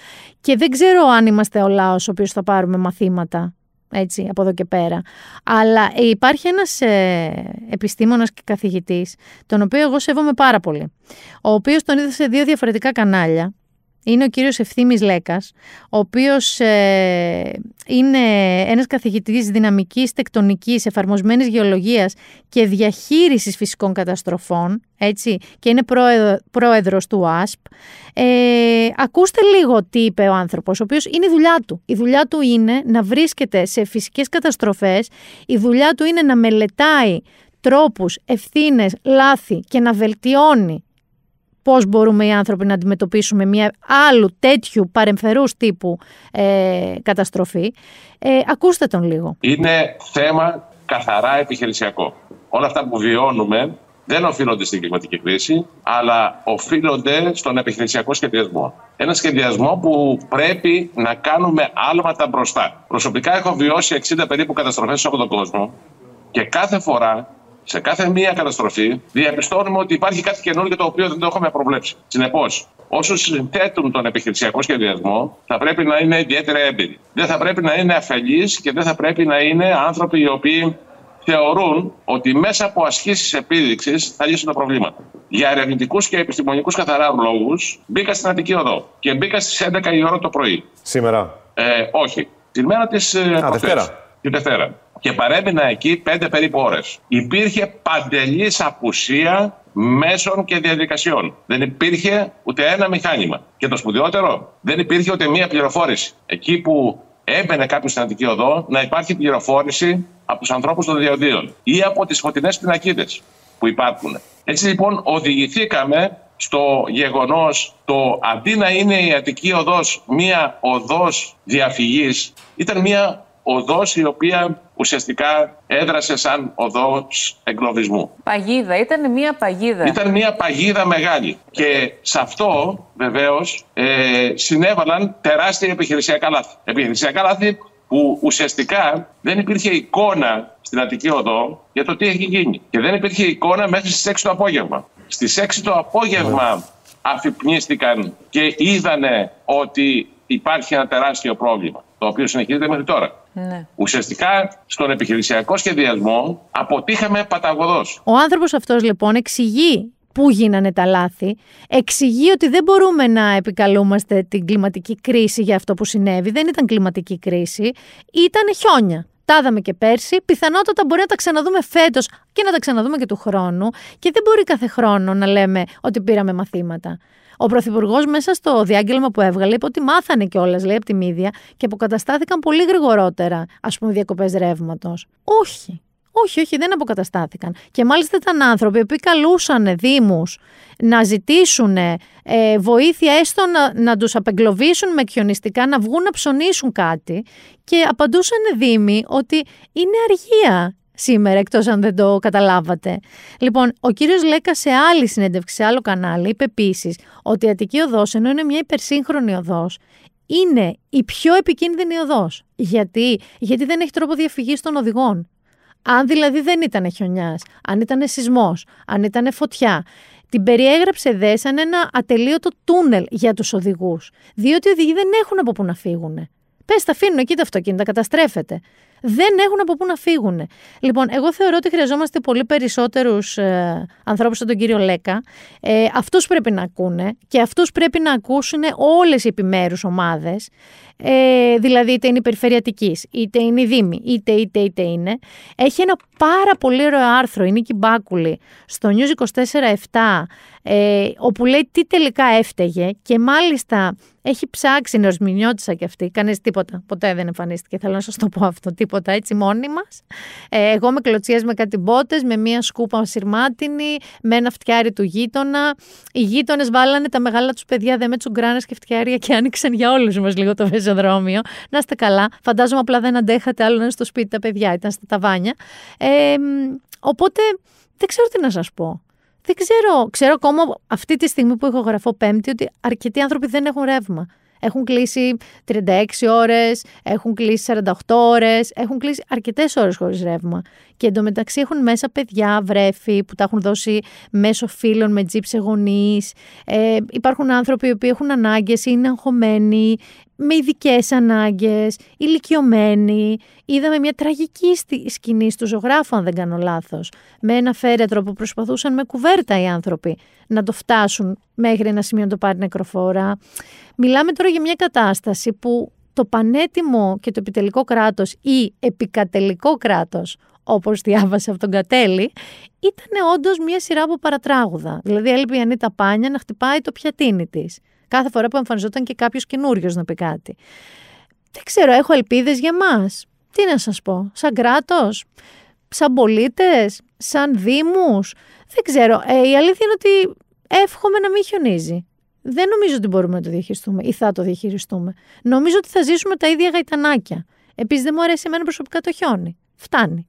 Και δεν ξέρω αν είμαστε ο λαός ο οποίος θα πάρουμε μαθήματα έτσι, από εδώ και πέρα. Αλλά υπάρχει ένας ε, επιστήμονας και καθηγητής, τον οποίο εγώ σέβομαι πάρα πολύ, ο οποίος τον είδα σε δύο διαφορετικά κανάλια είναι ο κύριος Ευθύμης Λέκας, ο οποίος ε, είναι ένας καθηγητής δυναμικής τεκτονικής, εφαρμοσμένης γεωλογίας και διαχείρισης φυσικών καταστροφών, έτσι, και είναι πρόεδρο, πρόεδρος του ΑΣΠ. Ε, ακούστε λίγο τι είπε ο άνθρωπος, ο οποίος είναι η δουλειά του. Η δουλειά του είναι να βρίσκεται σε φυσικές καταστροφές, η δουλειά του είναι να μελετάει τρόπους, ευθύνες, λάθη και να βελτιώνει πώς μπορούμε οι άνθρωποι να αντιμετωπίσουμε μια άλλου τέτοιου παρεμφερούς τύπου ε, καταστροφή. Ε, ακούστε τον λίγο. Είναι θέμα καθαρά επιχειρησιακό. Όλα αυτά που βιώνουμε δεν οφείλονται στην κλιματική κρίση, αλλά οφείλονται στον επιχειρησιακό σχεδιασμό. Ένα σχεδιασμό που πρέπει να κάνουμε άλματα μπροστά. Προσωπικά έχω βιώσει 60 περίπου καταστροφές από τον κόσμο και κάθε φορά σε κάθε μία καταστροφή διαπιστώνουμε ότι υπάρχει κάτι καινούργιο το οποίο δεν το έχουμε προβλέψει. Συνεπώς, όσους συνθέτουν τον επιχειρησιακό σχεδιασμό θα πρέπει να είναι ιδιαίτερα έμπειροι. Δεν θα πρέπει να είναι αφελείς και δεν θα πρέπει να είναι άνθρωποι οι οποίοι θεωρούν ότι μέσα από ασκήσεις επίδειξης θα λύσουν τα προβλήματα. Για ερευνητικούς και επιστημονικούς καθαρά λόγους μπήκα στην Αττική Οδό και μπήκα στις 11 η ώρα το πρωί. Σήμερα. Ε, όχι. Την μέρα της. Α, Δευτέρα. Τη Δευτέρα. Και παρέμεινα εκεί πέντε περίπου ώρες. Υπήρχε παντελής απουσία μέσων και διαδικασιών. Δεν υπήρχε ούτε ένα μηχάνημα. Και το σπουδαιότερο, δεν υπήρχε ούτε μία πληροφόρηση. Εκεί που έμπαινε κάποιος στην Αττική Οδό, να υπάρχει πληροφόρηση από τους ανθρώπους των διοδίων ή από τις φωτεινές πινακίδες που υπάρχουν. Έτσι λοιπόν οδηγηθήκαμε στο γεγονός το αντί να είναι η Αττική Οδός μία οδός διαφυγής, ήταν μία οδός η οποία ουσιαστικά έδρασε σαν οδός εγκλωβισμού. Παγίδα, ήταν μία παγίδα. Ήταν μία παγίδα μεγάλη. Και σε αυτό βεβαίως ε, συνέβαλαν τεράστια επιχειρησιακά λάθη. Επιχειρησιακά λάθη που ουσιαστικά δεν υπήρχε εικόνα στην Αττική Οδό για το τι έχει γίνει. Και δεν υπήρχε εικόνα μέχρι στις 6 το απόγευμα. Στις 6 το απόγευμα αφυπνίστηκαν και είδανε ότι υπάρχει ένα τεράστιο πρόβλημα, το οποίο συνεχίζεται μέχρι τώρα. Ναι. Ουσιαστικά στον επιχειρησιακό σχεδιασμό αποτύχαμε παταγωδός. Ο άνθρωπος αυτός λοιπόν εξηγεί πού γίνανε τα λάθη, εξηγεί ότι δεν μπορούμε να επικαλούμαστε την κλιματική κρίση για αυτό που συνέβη. Δεν ήταν κλιματική κρίση, ήταν χιόνια. Τα είδαμε και πέρσι, πιθανότατα μπορεί να τα ξαναδούμε φέτος και να τα ξαναδούμε και του χρόνου και δεν μπορεί κάθε χρόνο να λέμε ότι πήραμε μαθήματα. Ο Πρωθυπουργός μέσα στο διάγγελμα που έβγαλε είπε ότι μάθανε κιόλας, λέει, από τη μύδια και αποκαταστάθηκαν πολύ γρηγορότερα, ας πούμε, διακοπές ρεύματος. Όχι. Όχι, όχι, δεν αποκαταστάθηκαν. Και μάλιστα ήταν άνθρωποι που καλούσαν Δήμους να ζητήσουν ε, βοήθεια, έστω να, να τους απεγκλωβίσουν με χιονιστικά, να βγουν να ψωνίσουν κάτι. Και απαντούσαν Δήμοι ότι είναι αργία σήμερα, εκτός αν δεν το καταλάβατε. Λοιπόν, ο κύριος Λέκα σε άλλη συνέντευξη, σε άλλο κανάλι, είπε επίσης ότι η Αττική Οδός, ενώ είναι μια υπερσύγχρονη οδός, είναι η πιο επικίνδυνη οδός. Γιατί, Γιατί δεν έχει τρόπο διαφυγής των οδηγών. Αν δηλαδή δεν ήταν χιονιάς, αν ήταν σεισμός, αν ήταν φωτιά, την περιέγραψε δε σαν ένα ατελείωτο τούνελ για τους οδηγούς. Διότι οι οδηγοί δεν έχουν από πού να φύγουν. Πες, τα αφήνουν εκεί τα αυτοκίνητα, καταστρέφεται. Δεν έχουν από πού να φύγουν. Λοιπόν, εγώ θεωρώ ότι χρειαζόμαστε πολύ περισσότερους ε, ανθρώπους σαν τον κύριο Λέκα. Ε, αυτούς πρέπει να ακούνε και αυτούς πρέπει να ακούσουν όλες οι επιμέρους ομάδες. Ε, δηλαδή, είτε είναι η περιφερειατική, είτε είναι η Δήμη, είτε, είτε, είτε είναι. Έχει ένα πάρα πολύ ωραίο άρθρο, η Νίκη Μπάκουλη, στο News 24-7, ε, όπου λέει τι τελικά έφταιγε και μάλιστα έχει ψάξει νεοσμηνιώτησα κι αυτή. Κανείς τίποτα. Ποτέ δεν εμφανίστηκε. Θέλω να σας το πω αυτό. Τίποτα έτσι μόνοι μας. Ε, εγώ με κλωτσιές με κάτι μπότες, με μία σκούπα σειρμάτινη, με ένα φτιάρι του γείτονα. Οι γείτονες βάλανε τα μεγάλα τους παιδιά δε με τσουγκράνε και φτιάρια και άνοιξαν για όλους μας λίγο το πεζοδρόμιο. Να είστε καλά. Φαντάζομαι απλά δεν αντέχατε άλλο να είναι στο σπίτι τα παιδιά, ήταν στα ταβάνια. Ε, οπότε δεν ξέρω τι να σας πω. Δεν ξέρω. Ξέρω ακόμα αυτή τη στιγμή που έχω γραφώ Πέμπτη ότι αρκετοί άνθρωποι δεν έχουν ρεύμα. Έχουν κλείσει 36 ώρες, έχουν κλείσει 48 ώρες, έχουν κλείσει αρκετές ώρες χωρίς ρεύμα. Και εντωμεταξύ έχουν μέσα παιδιά, βρέφη που τα έχουν δώσει μέσω φίλων με τζιπς σε γονείς. Ε, υπάρχουν άνθρωποι οι οποίοι έχουν ανάγκες, είναι αγχωμένοι, με ειδικές ανάγκες, ηλικιωμένοι. Είδαμε μια τραγική σκηνή στο ζωγράφο, αν δεν κάνω λάθος. Με ένα φέρετρο που προσπαθούσαν με κουβέρτα οι άνθρωποι να το φτάσουν μέχρι ένα σημείο να το πάρει νεκροφόρα. Μιλάμε τώρα για μια κατάσταση που το πανέτοιμο και το επιτελικό κράτος ή επικατελικό κράτος, όπως διάβασε από τον Κατέλη, ήταν όντως μια σειρά από παρατράγουδα. Δηλαδή έλειπε η Ανίτα Πάνια να χτυπάει το πιατίνι της. Κάθε φορά που εμφανιζόταν και κάποιος καινούριος να πει κάτι. Δεν ξέρω, έχω ελπίδες για μα. Τι να σας πω, σαν κράτος, σαν πολίτες, σαν δήμους. Δεν ξέρω. Ε, η αλήθεια είναι ότι εύχομαι να μην χιονίζει. Δεν νομίζω ότι μπορούμε να το διαχειριστούμε ή θα το διαχειριστούμε. Νομίζω ότι θα ζήσουμε τα ίδια γαϊτανάκια. Επίσης, δεν μου αρέσει εμένα προσωπικά το χιόνι. Φτάνει.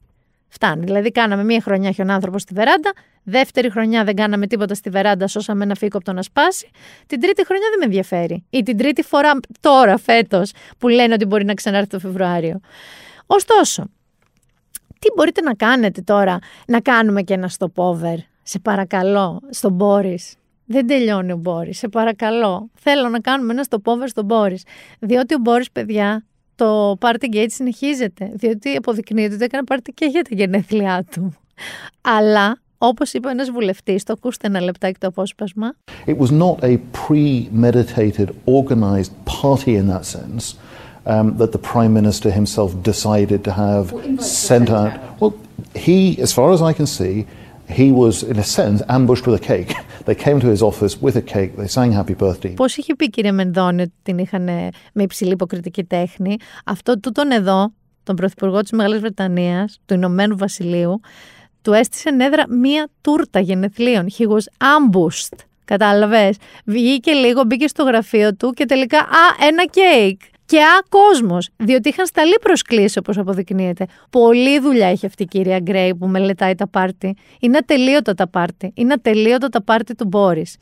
Φτάνει. Δηλαδή, κάναμε μία χρονιά χιονάνθρωπο στη βεράντα, δεύτερη χρονιά δεν κάναμε τίποτα στη βεράντα, σώσαμε ένα φύκο από το να σπάσει. Την τρίτη χρονιά δεν με ενδιαφέρει. Ή την τρίτη φορά τώρα, φέτος, που λένε ότι μπορεί να ξανάρθει το Φεβρουάριο. Ωστόσο, τι μπορείτε να κάνετε τώρα, να κάνουμε και ένα stopover, σε παρακαλώ, στον Μπόρις. Δεν τελειώνει ο Μπόρις, σε παρακαλώ. Θέλω να κάνουμε ένα stopover στον Μπόρις. Διότι ο Μπόρις, παιδιά, το party gate συνεχίζεται. Διότι αποδεικνύεται ότι έκανε party και για τα γενέθλιά του. Αλλά, όπως είπε ένας βουλευτής, το ακούστε ένα λεπτάκι το απόσπασμα. It was not a premeditated, organized party in that sense. Um, that the Prime Minister himself decided to have sent out. Well, he, as far as I can see, he was, in a sense, ambushed with a cake. They came to his office with a cake, they sang happy birthday. Πώς είχε πει κύριε Μενδώνη ότι την είχαν με υψηλή υποκριτική τέχνη; Αυτό τούτον εδώ, τον Πρωθυπουργό της Μεγάλης Βρετανίας, του Ηνωμένου Βασιλείου, του έστησε νέδρα μία τούρτα γενεθλίων. He was ambushed. Κατάλαβες; Βγήκε λίγο, μπήκε στο γραφείο του και τελικά, Α, ένα κέικ. Και α, κόσμος. Διότι είχαν σταλεί προσκλήσεις, όπως αποδεικνύεται. Πολλή δουλειά έχει αυτή η κυρία Γκρέι που μελετάει τα πάρτι. Είναι ατελείωτα τα πάρτι. Είναι ατελείωτα τα πάρτι του Μπόρις.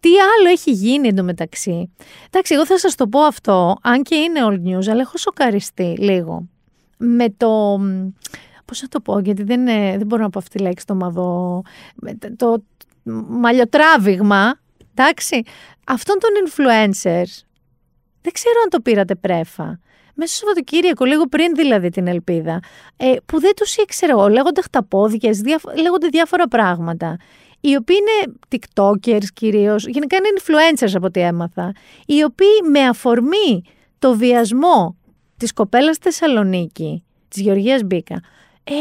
Τι άλλο έχει γίνει εντωμεταξύ; Εντάξει, εγώ θα σας το πω αυτό, αν και είναι old news, αλλά έχω σοκαριστεί λίγο. Με το. Πώς να το πω, γιατί δεν, είναι, δεν μπορώ να πω αυτή τη λέξη το μαδό. Το μαλλιοτράβηγμα, εντάξει, αυτών των influencers δεν ξέρω αν το πήρατε πρέφα. Μέσα στο Σαββατοκύριακο, λίγο πριν δηλαδή την ελπίδα, ε, που δεν τους ήξερα εγώ, λέγονται χταπόδιες, λέγονται διάφορα πράγματα. Οι οποίοι είναι TikTokers κυρίως, γενικά είναι influencers από ό,τι έμαθα, οι οποίοι με αφορμή το βιασμό της κοπέλας στη Θεσσαλονίκη, της Γεωργίας Μπίκα, ε,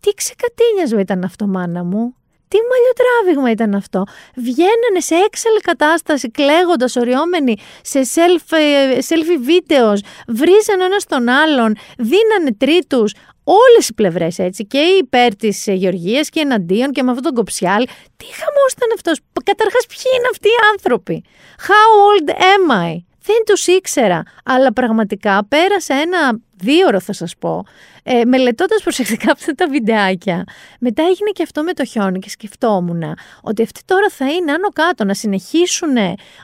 τι ξεκατίνιασμα ήταν αυτό, μάνα μου; Τι μαλλιοτράβηγμα ήταν αυτό. Βγαίνανε σε έξαλλη κατάσταση, κλαίγοντας, οριόμενοι, σε selfie, selfie βίντεος, βρίζανε ένας τον άλλον, δίνανε τρίτους. Όλες οι πλευρές έτσι. Και υπέρ της Γεωργίας και εναντίον και με αυτόν τον κοψιάλ. Τι χαμός ήταν αυτός. Καταρχάς, ποιοι είναι αυτοί οι άνθρωποι; How old am I? Δεν τους ήξερα, αλλά πραγματικά πέρασα ένα δύο θα σας πω, ε, μελετώντας προσεκτικά αυτά τα βιντεάκια. Μετά έγινε και αυτό με το χιόνι και σκεφτόμουν ότι αυτοί τώρα θα είναι άνω κάτω να συνεχίσουν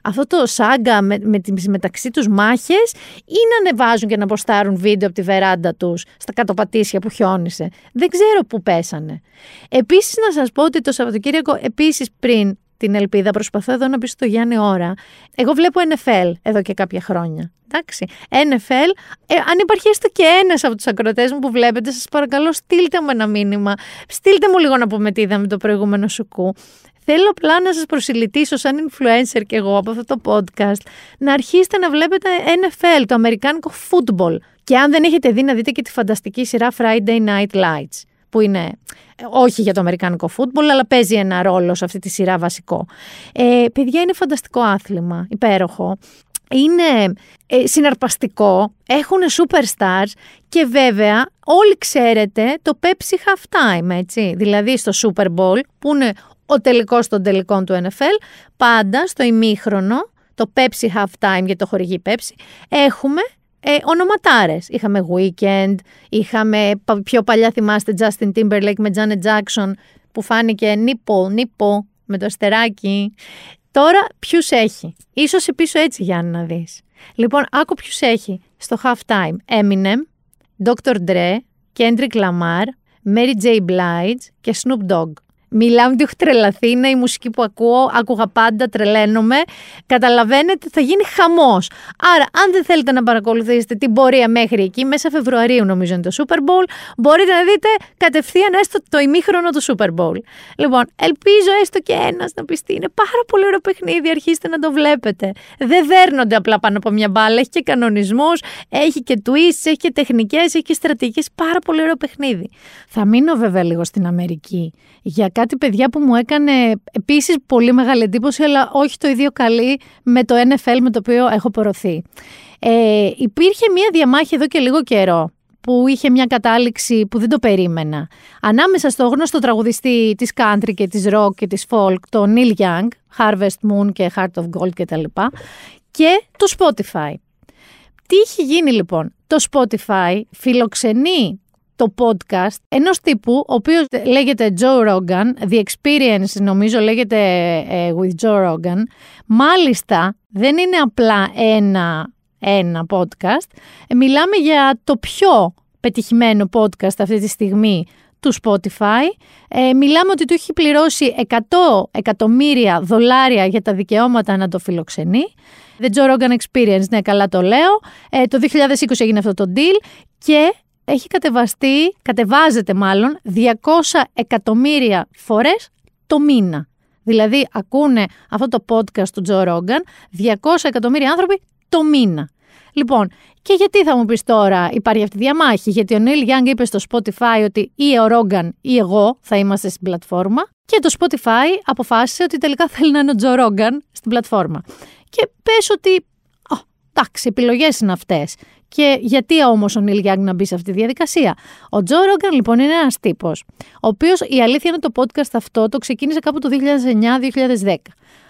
αυτό το σάγκα με, με τις μεταξύ τους μάχες ή να ανεβάζουν και να αποστάρουν βίντεο από τη βεράντα τους στα κατοπατήσια που χιόνισε. Δεν ξέρω πού πέσανε. Επίσης να σας πω ότι το Σαββατοκύριακο επίσης πριν την ελπίδα. Προσπαθώ εδώ να πει στο Γιάννη ώρα. Εγώ βλέπω NFL εδώ και κάποια χρόνια. Εντάξει. NFL, ε, αν υπάρχει έστω και ένας από τους ακροτέ μου που βλέπετε, σας παρακαλώ, στείλτε μου ένα μήνυμα. Στείλτε μου λίγο να πούμε τι είδαμε το προηγούμενο σουκού. Θέλω απλά να σας προσιλητήσω σαν influencer και εγώ από αυτό το podcast να αρχίσετε να βλέπετε NFL, το αμερικάνικο football. Και αν δεν έχετε δει να δείτε και τη φανταστική σειρά Friday Night Lights που είναι όχι για το αμερικάνικο φούτμπολ, αλλά παίζει ένα ρόλο σε αυτή τη σειρά βασικό. Ε, παιδιά, είναι φανταστικό άθλημα, υπέροχο. Είναι ε, συναρπαστικό, έχουν superstars και βέβαια όλοι ξέρετε το Pepsi Halftime, έτσι. Δηλαδή στο Super Bowl, που είναι ο τελικός των τελικών του NFL, πάντα στο ημίχρονο, το Pepsi Halftime για το χορηγή Pepsi, έχουμε ε, ονοματάρες. Είχαμε Weekend, είχαμε πιο παλιά θυμάστε Justin Timberlake με Janet Jackson που φάνηκε νίπο, νίπο με το αστεράκι. Τώρα ποιους έχει; Ίσως πίσω έτσι Γιάννη να δεις. Λοιπόν, άκου ποιους έχει στο halftime. Eminem, Dr. Dre, Kendrick Lamar, Mary J. Blige και Snoop Dogg. Μιλάμε ότι έχω τρελαθεί, είναι η μουσική που ακούω, άκουγα πάντα, τρελαίνομαι. Καταλαβαίνετε, θα γίνει χαμός. Άρα, αν δεν θέλετε να παρακολουθήσετε την πορεία μέχρι εκεί, μέσα Φεβρουαρίου νομίζω είναι το Super Bowl, μπορείτε να δείτε κατευθείαν έστω το ημίχρονο του Super Bowl. Λοιπόν, ελπίζω έστω και ένας να πιστεί. Είναι πάρα πολύ ωραίο παιχνίδι, αρχίστε να το βλέπετε. Δεν δέρνονται απλά πάνω από μια μπάλα, έχει και κανονισμού, έχει και twists, έχει και τεχνικές, έχει και στρατηγικές. Πάρα πολύ ωραίο παιχνίδι. Θα μείνω βέβαια λίγο στην Αμερική για κάτι παιδιά που μου έκανε επίσης πολύ μεγάλη εντύπωση, αλλά όχι το ίδιο καλή με το NFL με το οποίο έχω πορωθεί. Ε, υπήρχε μια διαμάχη εδώ και λίγο καιρό που είχε μια κατάληξη που δεν το περίμενα. Ανάμεσα στο γνωστό τραγουδιστή της country και της rock και της folk, τον Neil Young, Harvest Moon και Heart of Gold κτλ. Και το Spotify. Τι έχει γίνει λοιπόν; Το Spotify φιλοξενεί το podcast ενός τύπου, ο οποίος λέγεται Joe Rogan, The Experience νομίζω λέγεται ε, with Joe Rogan. Μάλιστα δεν είναι απλά ένα, ένα podcast, ε, μιλάμε για το πιο πετυχημένο podcast αυτή τη στιγμή του Spotify. Ε, μιλάμε ότι του έχει πληρώσει 100 εκατομμύρια δολάρια για τα δικαιώματα να το φιλοξενεί. The Joe Rogan Experience, ναι καλά το λέω. Ε, το 2020 έγινε αυτό το deal και έχει κατεβαστεί, κατεβάζεται μάλλον, 200 εκατομμύρια φορές το μήνα. Δηλαδή ακούνε αυτό το podcast του Joe Rogan 200 εκατομμύρια άνθρωποι το μήνα. Λοιπόν, και γιατί θα μου πεις τώρα υπάρχει αυτή η διαμάχη, Γιατί ο Neil Young είπε στο Spotify ότι ή ο Rogan ή εγώ θα είμαστε στην πλατφόρμα. Και το Spotify αποφάσισε ότι τελικά θέλει να είναι ο Joe Rogan στην πλατφόρμα. Και πες ότι. Oh, εντάξει, επιλογές είναι αυτές. Και γιατί όμως ο Νίλ Γιάνγκ να μπει σε αυτή τη διαδικασία; Ο Τζο Ρόγκαν λοιπόν είναι ένας τύπος, ο οποίος η αλήθεια είναι το podcast αυτό το ξεκίνησε κάπου το 2009-2010.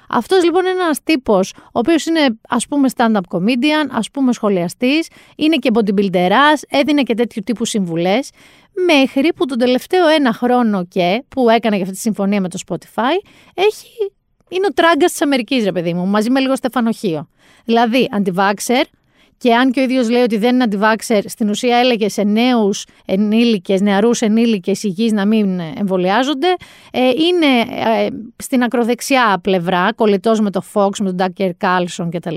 Αυτός λοιπόν είναι ένας τύπος, ο οποίος είναι ας πούμε stand-up comedian, ας πούμε σχολιαστής, είναι και bodybuilder, έδινε και τέτοιου τύπου συμβουλές, μέχρι που τον τελευταίο ένα χρόνο και που έκανε για αυτή τη συμφωνία με το Spotify, έχει είναι ο τράγκα της Αμερικής, ρε παιδί μου, μαζί με λίγο στεφανοχείο. Δηλαδή, αντιβάξερ, και αν και ο ίδιος λέει ότι δεν είναι αντιβάξερ, στην ουσία έλεγε σε νέους ενήλικες, νεαρούς ενήλικες υγιείς να μην εμβολιάζονται. Ε, είναι ε, στην ακροδεξιά πλευρά, κολλητός με το Fox, με τον Ντάκερ Κάλσον κτλ.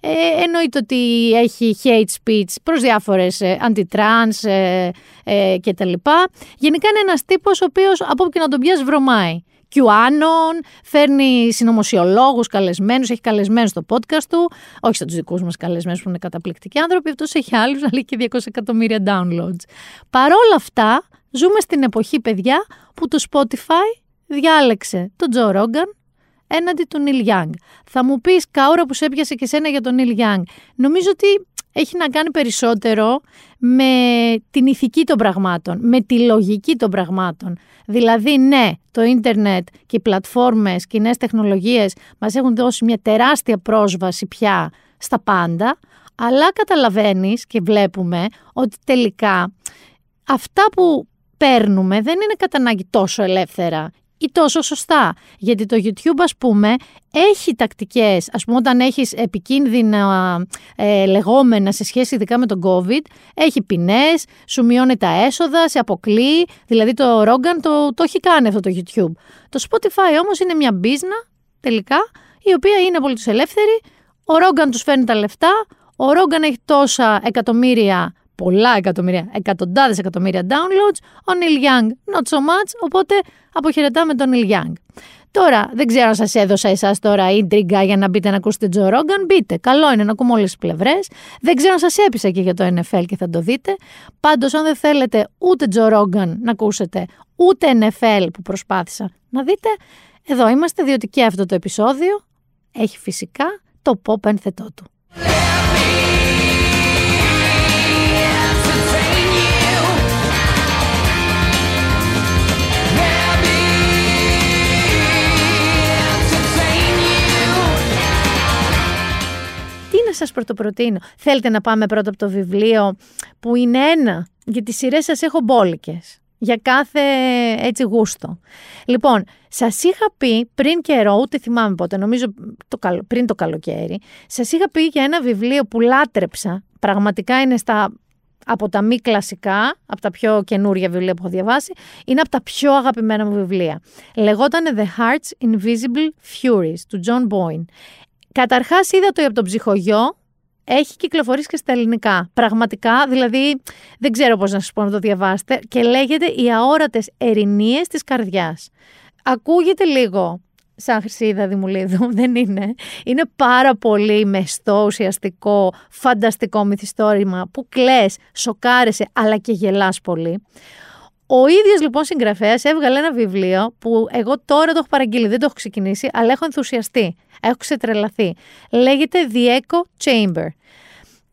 Ε, εννοείται ότι έχει hate speech προς διάφορες ε, anti-trans ε, ε, κτλ. Γενικά είναι ένας τύπος ο οποίος από όπου και να τον πιάσει βρωμάει. QAnon, φέρνει συνωμοσιολόγους καλεσμένους, έχει καλεσμένους στο podcast του, όχι σαν τους δικούς μας καλεσμένους που είναι καταπληκτικοί άνθρωποι, αυτός έχει άλλους, αλλά έχει και 200 εκατομμύρια downloads. Παρόλα αυτά, ζούμε στην εποχή, παιδιά, που το Spotify διάλεξε τον Joe Rogan έναντι του Neil Young. Θα μου πεις καούρα που σε έπιασε και σένα για τον Neil Young. Νομίζω ότι έχει να κάνει περισσότερο με την ηθική των πραγμάτων, με τη λογική των πραγμάτων. Δηλαδή, ναι, το ίντερνετ και οι πλατφόρμες και οι νέες τεχνολογίες μας έχουν δώσει μια τεράστια πρόσβαση πια στα πάντα, αλλά καταλαβαίνεις και βλέπουμε ότι τελικά αυτά που παίρνουμε δεν είναι κατά ανάγκη τόσο ελεύθερα ή τόσο σωστά. Γιατί το YouTube, ας πούμε, έχει τακτικές, ας πούμε όταν έχεις επικίνδυνα ε, λεγόμενα σε σχέση ειδικά με τον COVID, έχει ποινές, σου μειώνει τα έσοδα, σε αποκλεί, δηλαδή το Rogan το, το έχει κάνει αυτό το YouTube. Το Spotify όμως είναι μια μπίζνα, τελικά, η οποία είναι απολύτως ελεύθερη, ο Rogan τους φέρνει τα λεφτά, ο Rogan έχει τόσα εκατομμύρια πολλά εκατομμύρια, εκατοντάδες εκατομμύρια downloads, ο Neil Young not so much, οπότε αποχαιρετάμε τον Neil Young. Τώρα, δεν ξέρω αν σας έδωσα εσάς τώρα ίντριγκα για να μπείτε να ακούσετε Τζο Ρόγκαν. Μπείτε. Καλό είναι να ακούμε όλες τις πλευρές. Δεν ξέρω αν σας έπεισα και για το NFL και θα το δείτε. Πάντως, αν δεν θέλετε ούτε Τζο Ρόγκαν να ακούσετε, ούτε NFL που προσπάθησα να δείτε, εδώ είμαστε, διότι και αυτό το επεισόδιο έχει φυσικά το pop ένθετό του. Να σας πρωτοπροτείνω. Θέλετε να πάμε πρώτα από το βιβλίο που είναι ένα, γιατί τις σειρές σας έχω μπόλικες. Για κάθε έτσι γούστο. Λοιπόν, σας είχα πει πριν καιρό, ούτε θυμάμαι πότε, νομίζω το πριν το καλοκαίρι, σας είχα πει για ένα βιβλίο που λάτρεψα. Πραγματικά είναι στα από τα μη κλασικά, από τα πιο καινούρια βιβλία που έχω διαβάσει, είναι από τα πιο αγαπημένα μου βιβλία. Λεγόταν The Heart's Invisible Furies του John Boyne. Καταρχάς, είδα το από τον ψυχογειό. Έχει κυκλοφορήσει και στα ελληνικά. Πραγματικά, δηλαδή, δεν ξέρω πώς να σας πω να το διαβάσετε. Και λέγεται Οι αόρατες ερηνίες της καρδιάς. Ακούγεται λίγο σαν χρυσίδα δημουλίδου, δεν είναι. Είναι πάρα πολύ μεστό, ουσιαστικό, φανταστικό μυθιστόρημα που κλαις, σοκάρεσαι, αλλά και γελάς πολύ. Ο ίδιος λοιπόν συγγραφέας έβγαλε ένα βιβλίο που εγώ τώρα το έχω παραγγείλει, δεν το έχω ξεκινήσει, αλλά έχω ενθουσιαστεί. Έχω ξετρελαθεί. Λέγεται The Echo Chamber.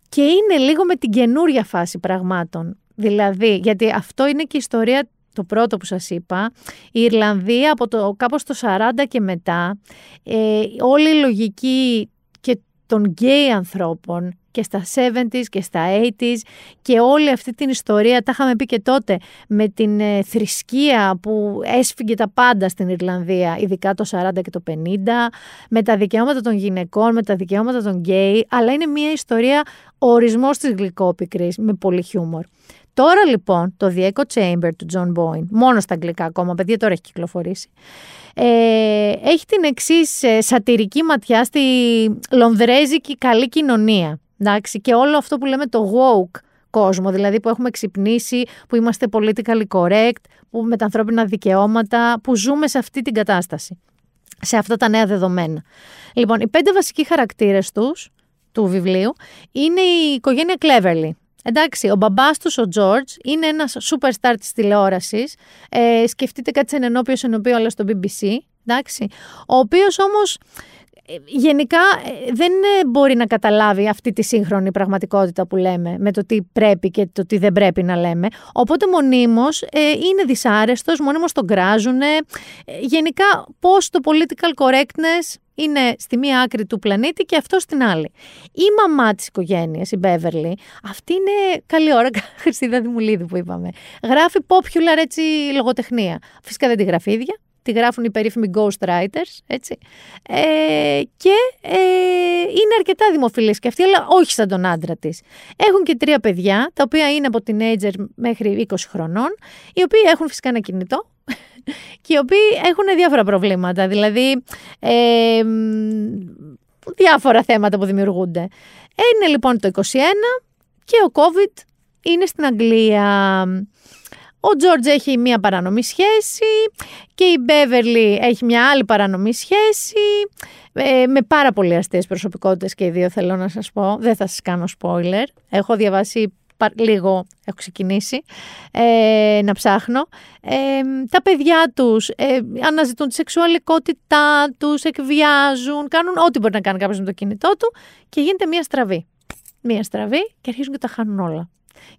Και είναι λίγο με την καινούρια φάση πραγμάτων. Δηλαδή, γιατί αυτό είναι και η ιστορία το πρώτο που σας είπα, η Ιρλανδία από το κάπως το 40 και μετά, ε, όλη η λογική και των γκέι ανθρώπων και στα 70s και στα 80s και όλη αυτή την ιστορία, τα είχαμε πει και τότε, με την ε, θρησκεία που έσφυγε τα πάντα στην Ιρλανδία, ειδικά το 40 και το 50, με τα δικαιώματα των γυναικών, με τα δικαιώματα των γκέι, αλλά είναι μια ιστορία ορισμός της γλυκόπικρης με πολύ χιούμορ. Τώρα λοιπόν το The Echo Chamber του John Boyne, μόνο στα αγγλικά ακόμα, παιδιά τώρα έχει κυκλοφορήσει, ε, έχει την εξής ε, σατυρική ματιά στη λονδρέζικη καλή κοινωνία. Εντάξει, και όλο αυτό που λέμε το woke κόσμο, δηλαδή που έχουμε ξυπνήσει, που είμαστε politically correct, που με τα ανθρώπινα δικαιώματα, που ζούμε σε αυτή την κατάσταση, σε αυτά τα νέα δεδομένα. Λοιπόν, οι πέντε βασικοί χαρακτήρες τους, του βιβλίου, είναι η οικογένεια Cleverly. Εντάξει, ο μπαμπάς τους, ο Τζορτζ, είναι ένας superstar της τηλεόρασης. Ε, σκεφτείτε κάτι σαν ενώπιο ενώπιο, αλλά στο BBC. Εντάξει, ο οποίος όμως ε, γενικά ε, δεν ε, μπορεί να καταλάβει αυτή τη σύγχρονη πραγματικότητα που λέμε με το τι πρέπει και το τι δεν πρέπει να λέμε. Οπότε μονίμως είναι δυσάρεστος, μονίμως τον κράζουν. γενικά πώς το political correctness είναι στη μία άκρη του πλανήτη και αυτό στην άλλη. Η μαμά της οικογένειας, η Μπέβερλι, αυτή είναι καλή ώρα, Χριστίδα Δημουλίδη που είπαμε. Γράφει popular έτσι λογοτεχνία. Φυσικά δεν τη γράφει ίδια, τη γράφουν οι περίφημοι ghostwriters, έτσι. Ε, και ε, είναι αρκετά δημοφιλής και αυτή, αλλά όχι σαν τον άντρα της. Έχουν και τρία παιδιά, τα οποία είναι από teenager μέχρι 20 χρονών, οι οποίοι έχουν φυσικά ένα κινητό και οι οποίοι έχουν διάφορα προβλήματα, δηλαδή ε, διάφορα θέματα που δημιουργούνται. Είναι λοιπόν το 21 και ο COVID είναι στην Αγγλία. Ο Τζόρτζ έχει μία παρανομή σχέση και η Μπέβερλι έχει μια άλλη παρανομή σχέση ε, με πάρα πολύ αστείες προσωπικότητες και οι δύο θέλω να σας πω. Δεν θα σας κάνω spoiler. Έχω διαβάσει λίγο, έχω ξεκινήσει ε, να ψάχνω. Ε, τα παιδιά τους ε, αναζητούν τη σεξουαλικότητά τους, εκβιάζουν, κάνουν ό,τι μπορεί να κάνει κάποιος με το κινητό του και γίνεται μία στραβή. Μία στραβή και αρχίζουν και τα χάνουν όλα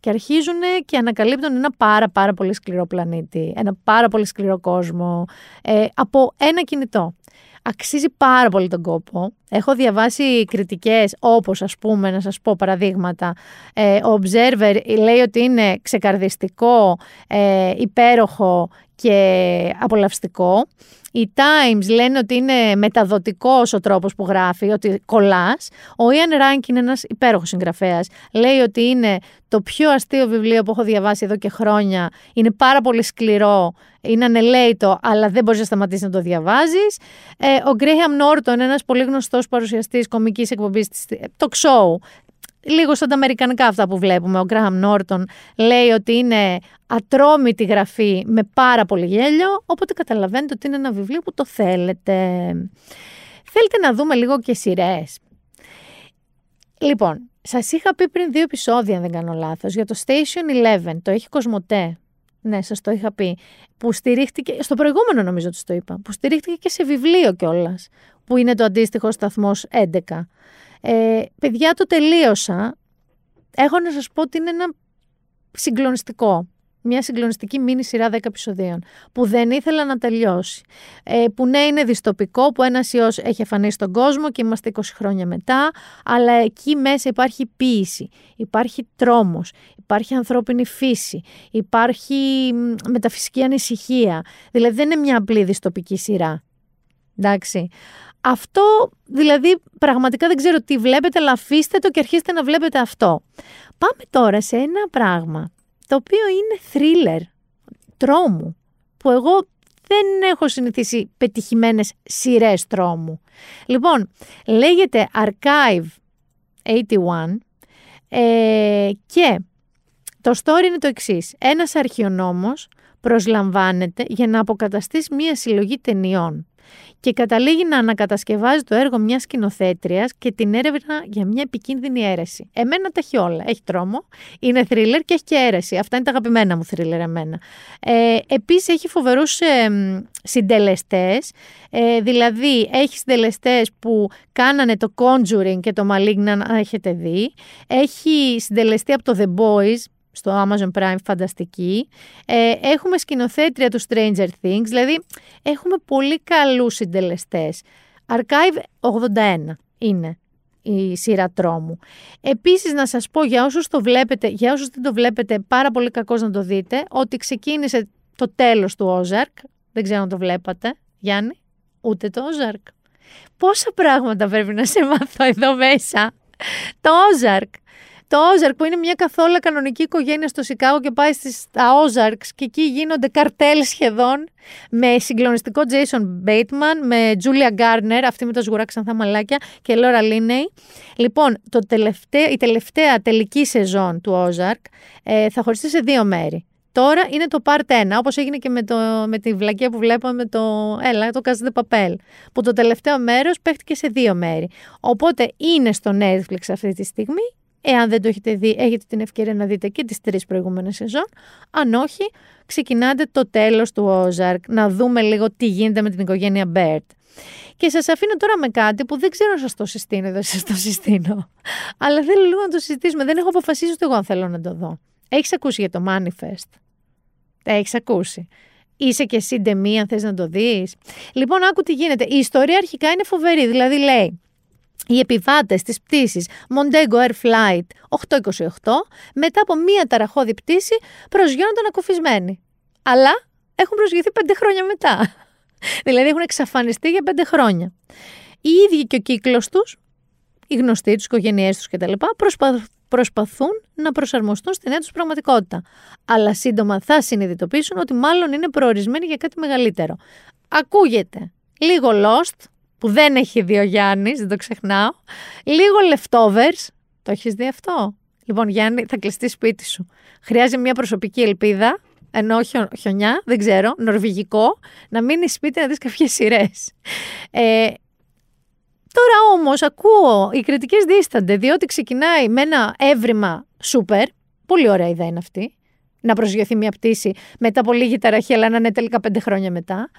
και αρχίζουν και ανακαλύπτουν ένα πάρα πάρα πολύ σκληρό πλανήτη, ένα πάρα πολύ σκληρό κόσμο ε, από ένα κινητό. Αξίζει πάρα πολύ τον κόπο. Έχω διαβάσει κριτικές όπως ας πούμε, να σας πω παραδείγματα. Ε, ο Observer λέει ότι είναι ξεκαρδιστικό, ε, υπέροχο και απολαυστικό. Οι Times λένε ότι είναι μεταδοτικός ο τρόπος που γράφει, ότι κολλάς. Ο Ian Rankin είναι ένας υπέροχος συγγραφέας. Λέει ότι είναι το πιο αστείο βιβλίο που έχω διαβάσει εδώ και χρόνια. Είναι πάρα πολύ σκληρό, είναι ανελέητο, αλλά δεν μπορείς να σταματήσεις να το διαβάζεις. Ε, ο Graham Norton, ένας πολύ γνωστός παρουσιαστής κομικής εκπομπής, το show, λίγο σαν τα αμερικανικά αυτά που βλέπουμε. Ο Γκραχαμ Νόρτον λέει ότι είναι ατρόμητη γραφή με πάρα πολύ γέλιο, οπότε καταλαβαίνετε ότι είναι ένα βιβλίο που το θέλετε. Θέλετε να δούμε λίγο και σειρές. Λοιπόν, σας είχα πει πριν δύο επεισόδια, αν δεν κάνω λάθος, για το Station 11. Το έχει Κοσμοτέ. Ναι, σας το είχα πει. Που στηρίχτηκε. Στο προηγούμενο νομίζω ότι το είπα. Που στηρίχτηκε και σε βιβλίο κιόλας. Που είναι το αντίστοιχο σταθμός 11. Ε, παιδιά, το τελείωσα. Έχω να σας πω ότι είναι ένα συγκλονιστικό. Μια συγκλονιστική μίνι σειρά 10 επεισοδίων που δεν ήθελα να τελειώσει. Ε, που ναι είναι διστοπικό που ένας ιός έχει εμφανίσει στον κόσμο και είμαστε 20 χρόνια μετά αλλά εκεί μέσα υπάρχει ποίηση, υπάρχει τρόμος, υπάρχει ανθρώπινη φύση, υπάρχει μεταφυσική ανησυχία. Δηλαδή δεν είναι μια απλή διστοπική σειρά. Εντάξει. Αυτό δηλαδή πραγματικά δεν ξέρω τι βλέπετε, αλλά αφήστε το και αρχίστε να βλέπετε αυτό. Πάμε τώρα σε ένα πράγμα το οποίο είναι thriller, τρόμου, που εγώ δεν έχω συνηθίσει πετυχημένες σειρές τρόμου. Λοιπόν, λέγεται Archive 81 ε, και το story είναι το εξής. Ένας αρχαιονόμος προσλαμβάνεται για να αποκαταστήσει μία συλλογή ταινιών και καταλήγει να ανακατασκευάζει το έργο μιας σκηνοθέτριας και την έρευνα για μια επικίνδυνη αίρεση. Εμένα τα έχει όλα. Έχει τρόμο, είναι θρίλερ και έχει και αίρεση. Αυτά είναι τα αγαπημένα μου θρίλερ εμένα. Ε, Επίσης έχει φοβερούς ε, συντελεστές. Ε, δηλαδή έχει συντελεστές που κάνανε το Conjuring και το Malignant, αν έχετε δει. Έχει συντελεστεί από το The Boys, στο Amazon Prime φανταστική. Ε, έχουμε σκηνοθέτρια του Stranger Things, δηλαδή έχουμε πολύ καλούς συντελεστές. Archive 81 είναι η σειρά τρόμου. Επίσης να σας πω για όσους το βλέπετε, για όσους δεν το βλέπετε πάρα πολύ κακός να το δείτε, ότι ξεκίνησε το τέλος του Ozark, δεν ξέρω αν το βλέπατε, Γιάννη, ούτε το Ozark. Πόσα πράγματα πρέπει να σε μάθω εδώ μέσα. Το Ozark το Ozark που είναι μια καθόλου κανονική οικογένεια στο Σικάγο και πάει στις, στα Ozarks και εκεί γίνονται καρτέλ σχεδόν με συγκλονιστικό Jason Bateman, με Julia Garner, αυτή με το σγουρά ξανθά μαλάκια και Laura Linney. Λοιπόν, το τελευταίο, η τελευταία τελική σεζόν του Ozark ε, θα χωριστεί σε δύο μέρη. Τώρα είναι το part 1, όπως έγινε και με, το, με τη βλακία που βλέπαμε με το, έλα, το Casa de Papel, που το τελευταίο μέρος παίχτηκε σε δύο μέρη. Οπότε είναι στο Netflix αυτή τη στιγμή, εάν δεν το έχετε δει, έχετε την ευκαιρία να δείτε και τις τρεις προηγούμενες σεζόν. Αν όχι, ξεκινάτε το τέλος του Ozark, να δούμε λίγο τι γίνεται με την οικογένεια Bert. Και σας αφήνω τώρα με κάτι που δεν ξέρω αν σας το συστήνω ή δεν σας το συστήνω. Αλλά θέλω λίγο να το συζητήσουμε. Δεν έχω αποφασίσει ούτε εγώ αν θέλω να το δω. Έχεις ακούσει για το Manifest; Έχεις ακούσει; Είσαι και εσύ ντεμή αν θες να το δεις; Λοιπόν, άκου τι γίνεται. Η ιστορία αρχικά είναι φοβερή. Δηλαδή λέει, οι επιβάτες της πτήσης Montego Air Flight 828 μετά από μία ταραχώδη πτήση προσγειώνονταν ακουφισμένοι. Αλλά έχουν προσγειωθεί πέντε χρόνια μετά. δηλαδή έχουν εξαφανιστεί για πέντε χρόνια. Οι ίδιοι και ο κύκλος τους, οι γνωστοί τους, οι οικογένειές τους κτλ., προσπαθούν προσπαθούν να προσαρμοστούν στην νέα τους πραγματικότητα. Αλλά σύντομα θα συνειδητοποιήσουν ότι μάλλον είναι προορισμένοι για κάτι μεγαλύτερο. Ακούγεται λίγο Lost, που δεν έχει δει ο Γιάννης, δεν το ξεχνάω. Λίγο Leftovers. Το έχεις δει αυτό; Λοιπόν, Γιάννη, θα κλειστεί σπίτι σου. Χρειάζεται μια προσωπική ελπίδα, ενώ χιονιά, δεν ξέρω, νορβηγικό, να μείνει σπίτι να δεις κάποιες σειρές. Ε, Τώρα όμως ακούω, οι κριτικές δίστανται, διότι ξεκινάει με ένα έβριμα σούπερ. Πολύ ωραία ιδέα είναι αυτή. Να προσγειωθεί μια πτήση μετά από λίγη ταραχή, αλλά να είναι τελικά πέντε χρόνια μετά.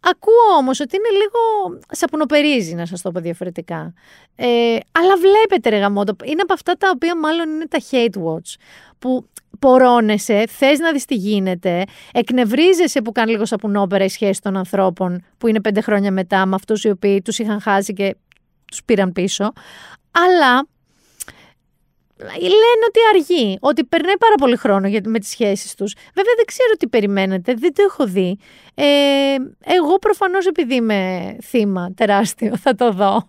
Ακούω όμως ότι είναι λίγο σαπουνοπερίζει, να σας το πω διαφορετικά. Ε, αλλά βλέπετε, ρε γαμότο, είναι από αυτά τα οποία μάλλον είναι τα hate watch. Που πορώνεσαι, θες να δεις τι γίνεται, εκνευρίζεσαι που κάνει λίγο σαπουνόπερα η σχέση των ανθρώπων που είναι πέντε χρόνια μετά με αυτούς οι οποίοι τους είχαν χάσει και τους πήραν πίσω. Αλλά λένε ότι αργεί, ότι περνάει πάρα πολύ χρόνο με τις σχέσεις τους. Βέβαια δεν ξέρω τι περιμένετε, δεν το έχω δει. Ε, εγώ προφανώς επειδή είμαι θύμα τεράστιο θα το δω.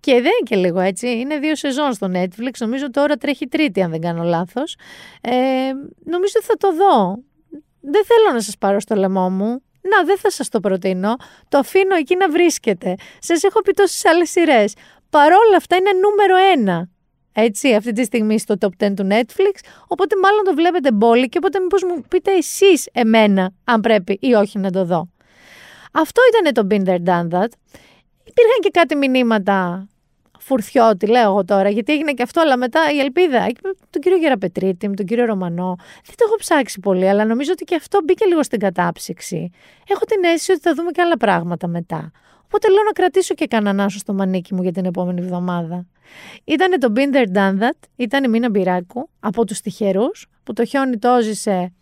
Και δεν είναι και λίγο έτσι, είναι δύο σεζόν στο Netflix, νομίζω τώρα τρέχει τρίτη αν δεν κάνω λάθος. Ε, νομίζω ότι θα το δω. Δεν θέλω να σας πάρω στο λαιμό μου, να, δεν θα σας το προτείνω. Το αφήνω εκεί να βρίσκεται. Σας έχω πει τόσες άλλες σειρές. Παρόλα αυτά είναι νούμερο ένα. Έτσι, αυτή τη στιγμή στο top 10 του Netflix. Οπότε μάλλον το βλέπετε μπόλι και οπότε μήπως μου πείτε εσείς εμένα αν πρέπει ή όχι να το δω. Αυτό ήταν το Binder Done That. Υπήρχαν και κάτι μηνύματα φουρθιώτη, λέω εγώ τώρα, γιατί έγινε και αυτό, αλλά μετά η ελπίδα. Τον κύριο Γεραπετρίτη, με τον κύριο Ρωμανό. Δεν το έχω ψάξει πολύ, αλλά νομίζω ότι και αυτό μπήκε λίγο στην κατάψυξη. Έχω την αίσθηση ότι θα δούμε και άλλα πράγματα μετά. Οπότε λέω να κρατήσω και κανέναν άσο στο μανίκι μου για την επόμενη εβδομάδα. Ήταν το Binder Done That, ήταν η Μίνα Μπυράκου από τους τυχερούς, που το χιόνι το έζησε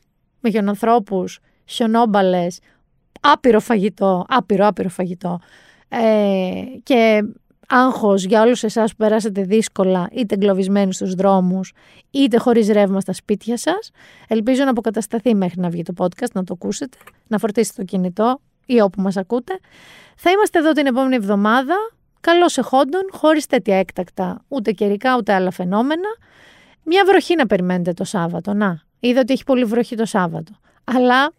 με χιονανθρώπους, χιονόμπαλες, άπειρο φαγητό, άπειρο, άπειρο φαγητό. Ε, και άγχος για όλους εσάς που περάσατε δύσκολα είτε εγκλωβισμένοι στους δρόμους είτε χωρίς ρεύμα στα σπίτια σας. Ελπίζω να αποκατασταθεί μέχρι να βγει το podcast, να το ακούσετε, να φορτίσετε το κινητό ή όπου μας ακούτε. Θα είμαστε εδώ την επόμενη εβδομάδα, καλώ εχόντων, χωρίς τέτοια έκτακτα ούτε καιρικά ούτε άλλα φαινόμενα. Μια βροχή να περιμένετε το Σάββατο, να. Είδα ότι έχει πολύ βροχή το Σάββατο. Αλλά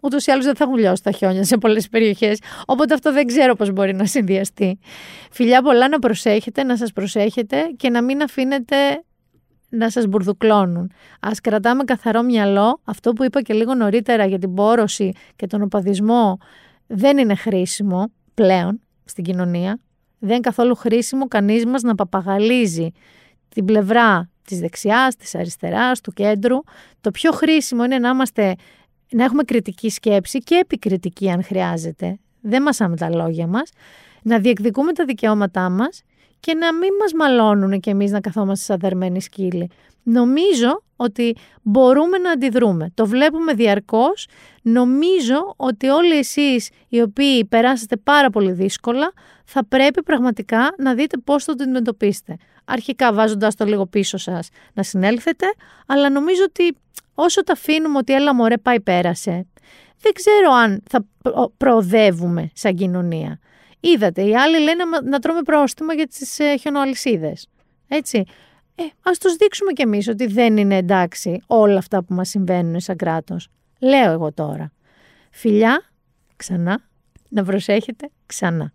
Ούτως ή άλλως δεν θα έχουν λιώσει τα χιόνια σε πολλές περιοχές. Οπότε αυτό δεν ξέρω πώς μπορεί να συνδυαστεί. Φιλιά πολλά να προσέχετε, να σας προσέχετε και να μην αφήνετε να σας μπουρδουκλώνουν. Ας κρατάμε καθαρό μυαλό. Αυτό που είπα και λίγο νωρίτερα για την πόρωση και τον οπαδισμό δεν είναι χρήσιμο πλέον στην κοινωνία. Δεν είναι καθόλου χρήσιμο κανείς μας να παπαγαλίζει την πλευρά της δεξιάς, της αριστεράς, του κέντρου. Το πιο χρήσιμο είναι να είμαστε να έχουμε κριτική σκέψη και επικριτική αν χρειάζεται. Δεν μασάμε τα λόγια μας. Να διεκδικούμε τα δικαιώματά μας και να μην μας μαλώνουν και εμείς να καθόμαστε σαν δερμένοι σκύλοι. Νομίζω ότι μπορούμε να αντιδρούμε. Το βλέπουμε διαρκώς. Νομίζω ότι όλοι εσείς οι οποίοι περάσατε πάρα πολύ δύσκολα θα πρέπει πραγματικά να δείτε πώς θα το αντιμετωπίσετε. Αρχικά βάζοντας το λίγο πίσω σας να συνέλθετε, αλλά νομίζω ότι όσο τα αφήνουμε ότι έλα μωρέ πάει πέρασε, δεν ξέρω αν θα προοδεύουμε σαν κοινωνία. Είδατε, οι άλλοι λένε να, να τρώμε πρόστιμα για τις ε, χιονοαλυσίδες. Έτσι. Ε, ας τους δείξουμε κι εμείς ότι δεν είναι εντάξει όλα αυτά που μας συμβαίνουν σαν κράτος. Λέω εγώ τώρα. Φιλιά, ξανά, να προσέχετε ξανά.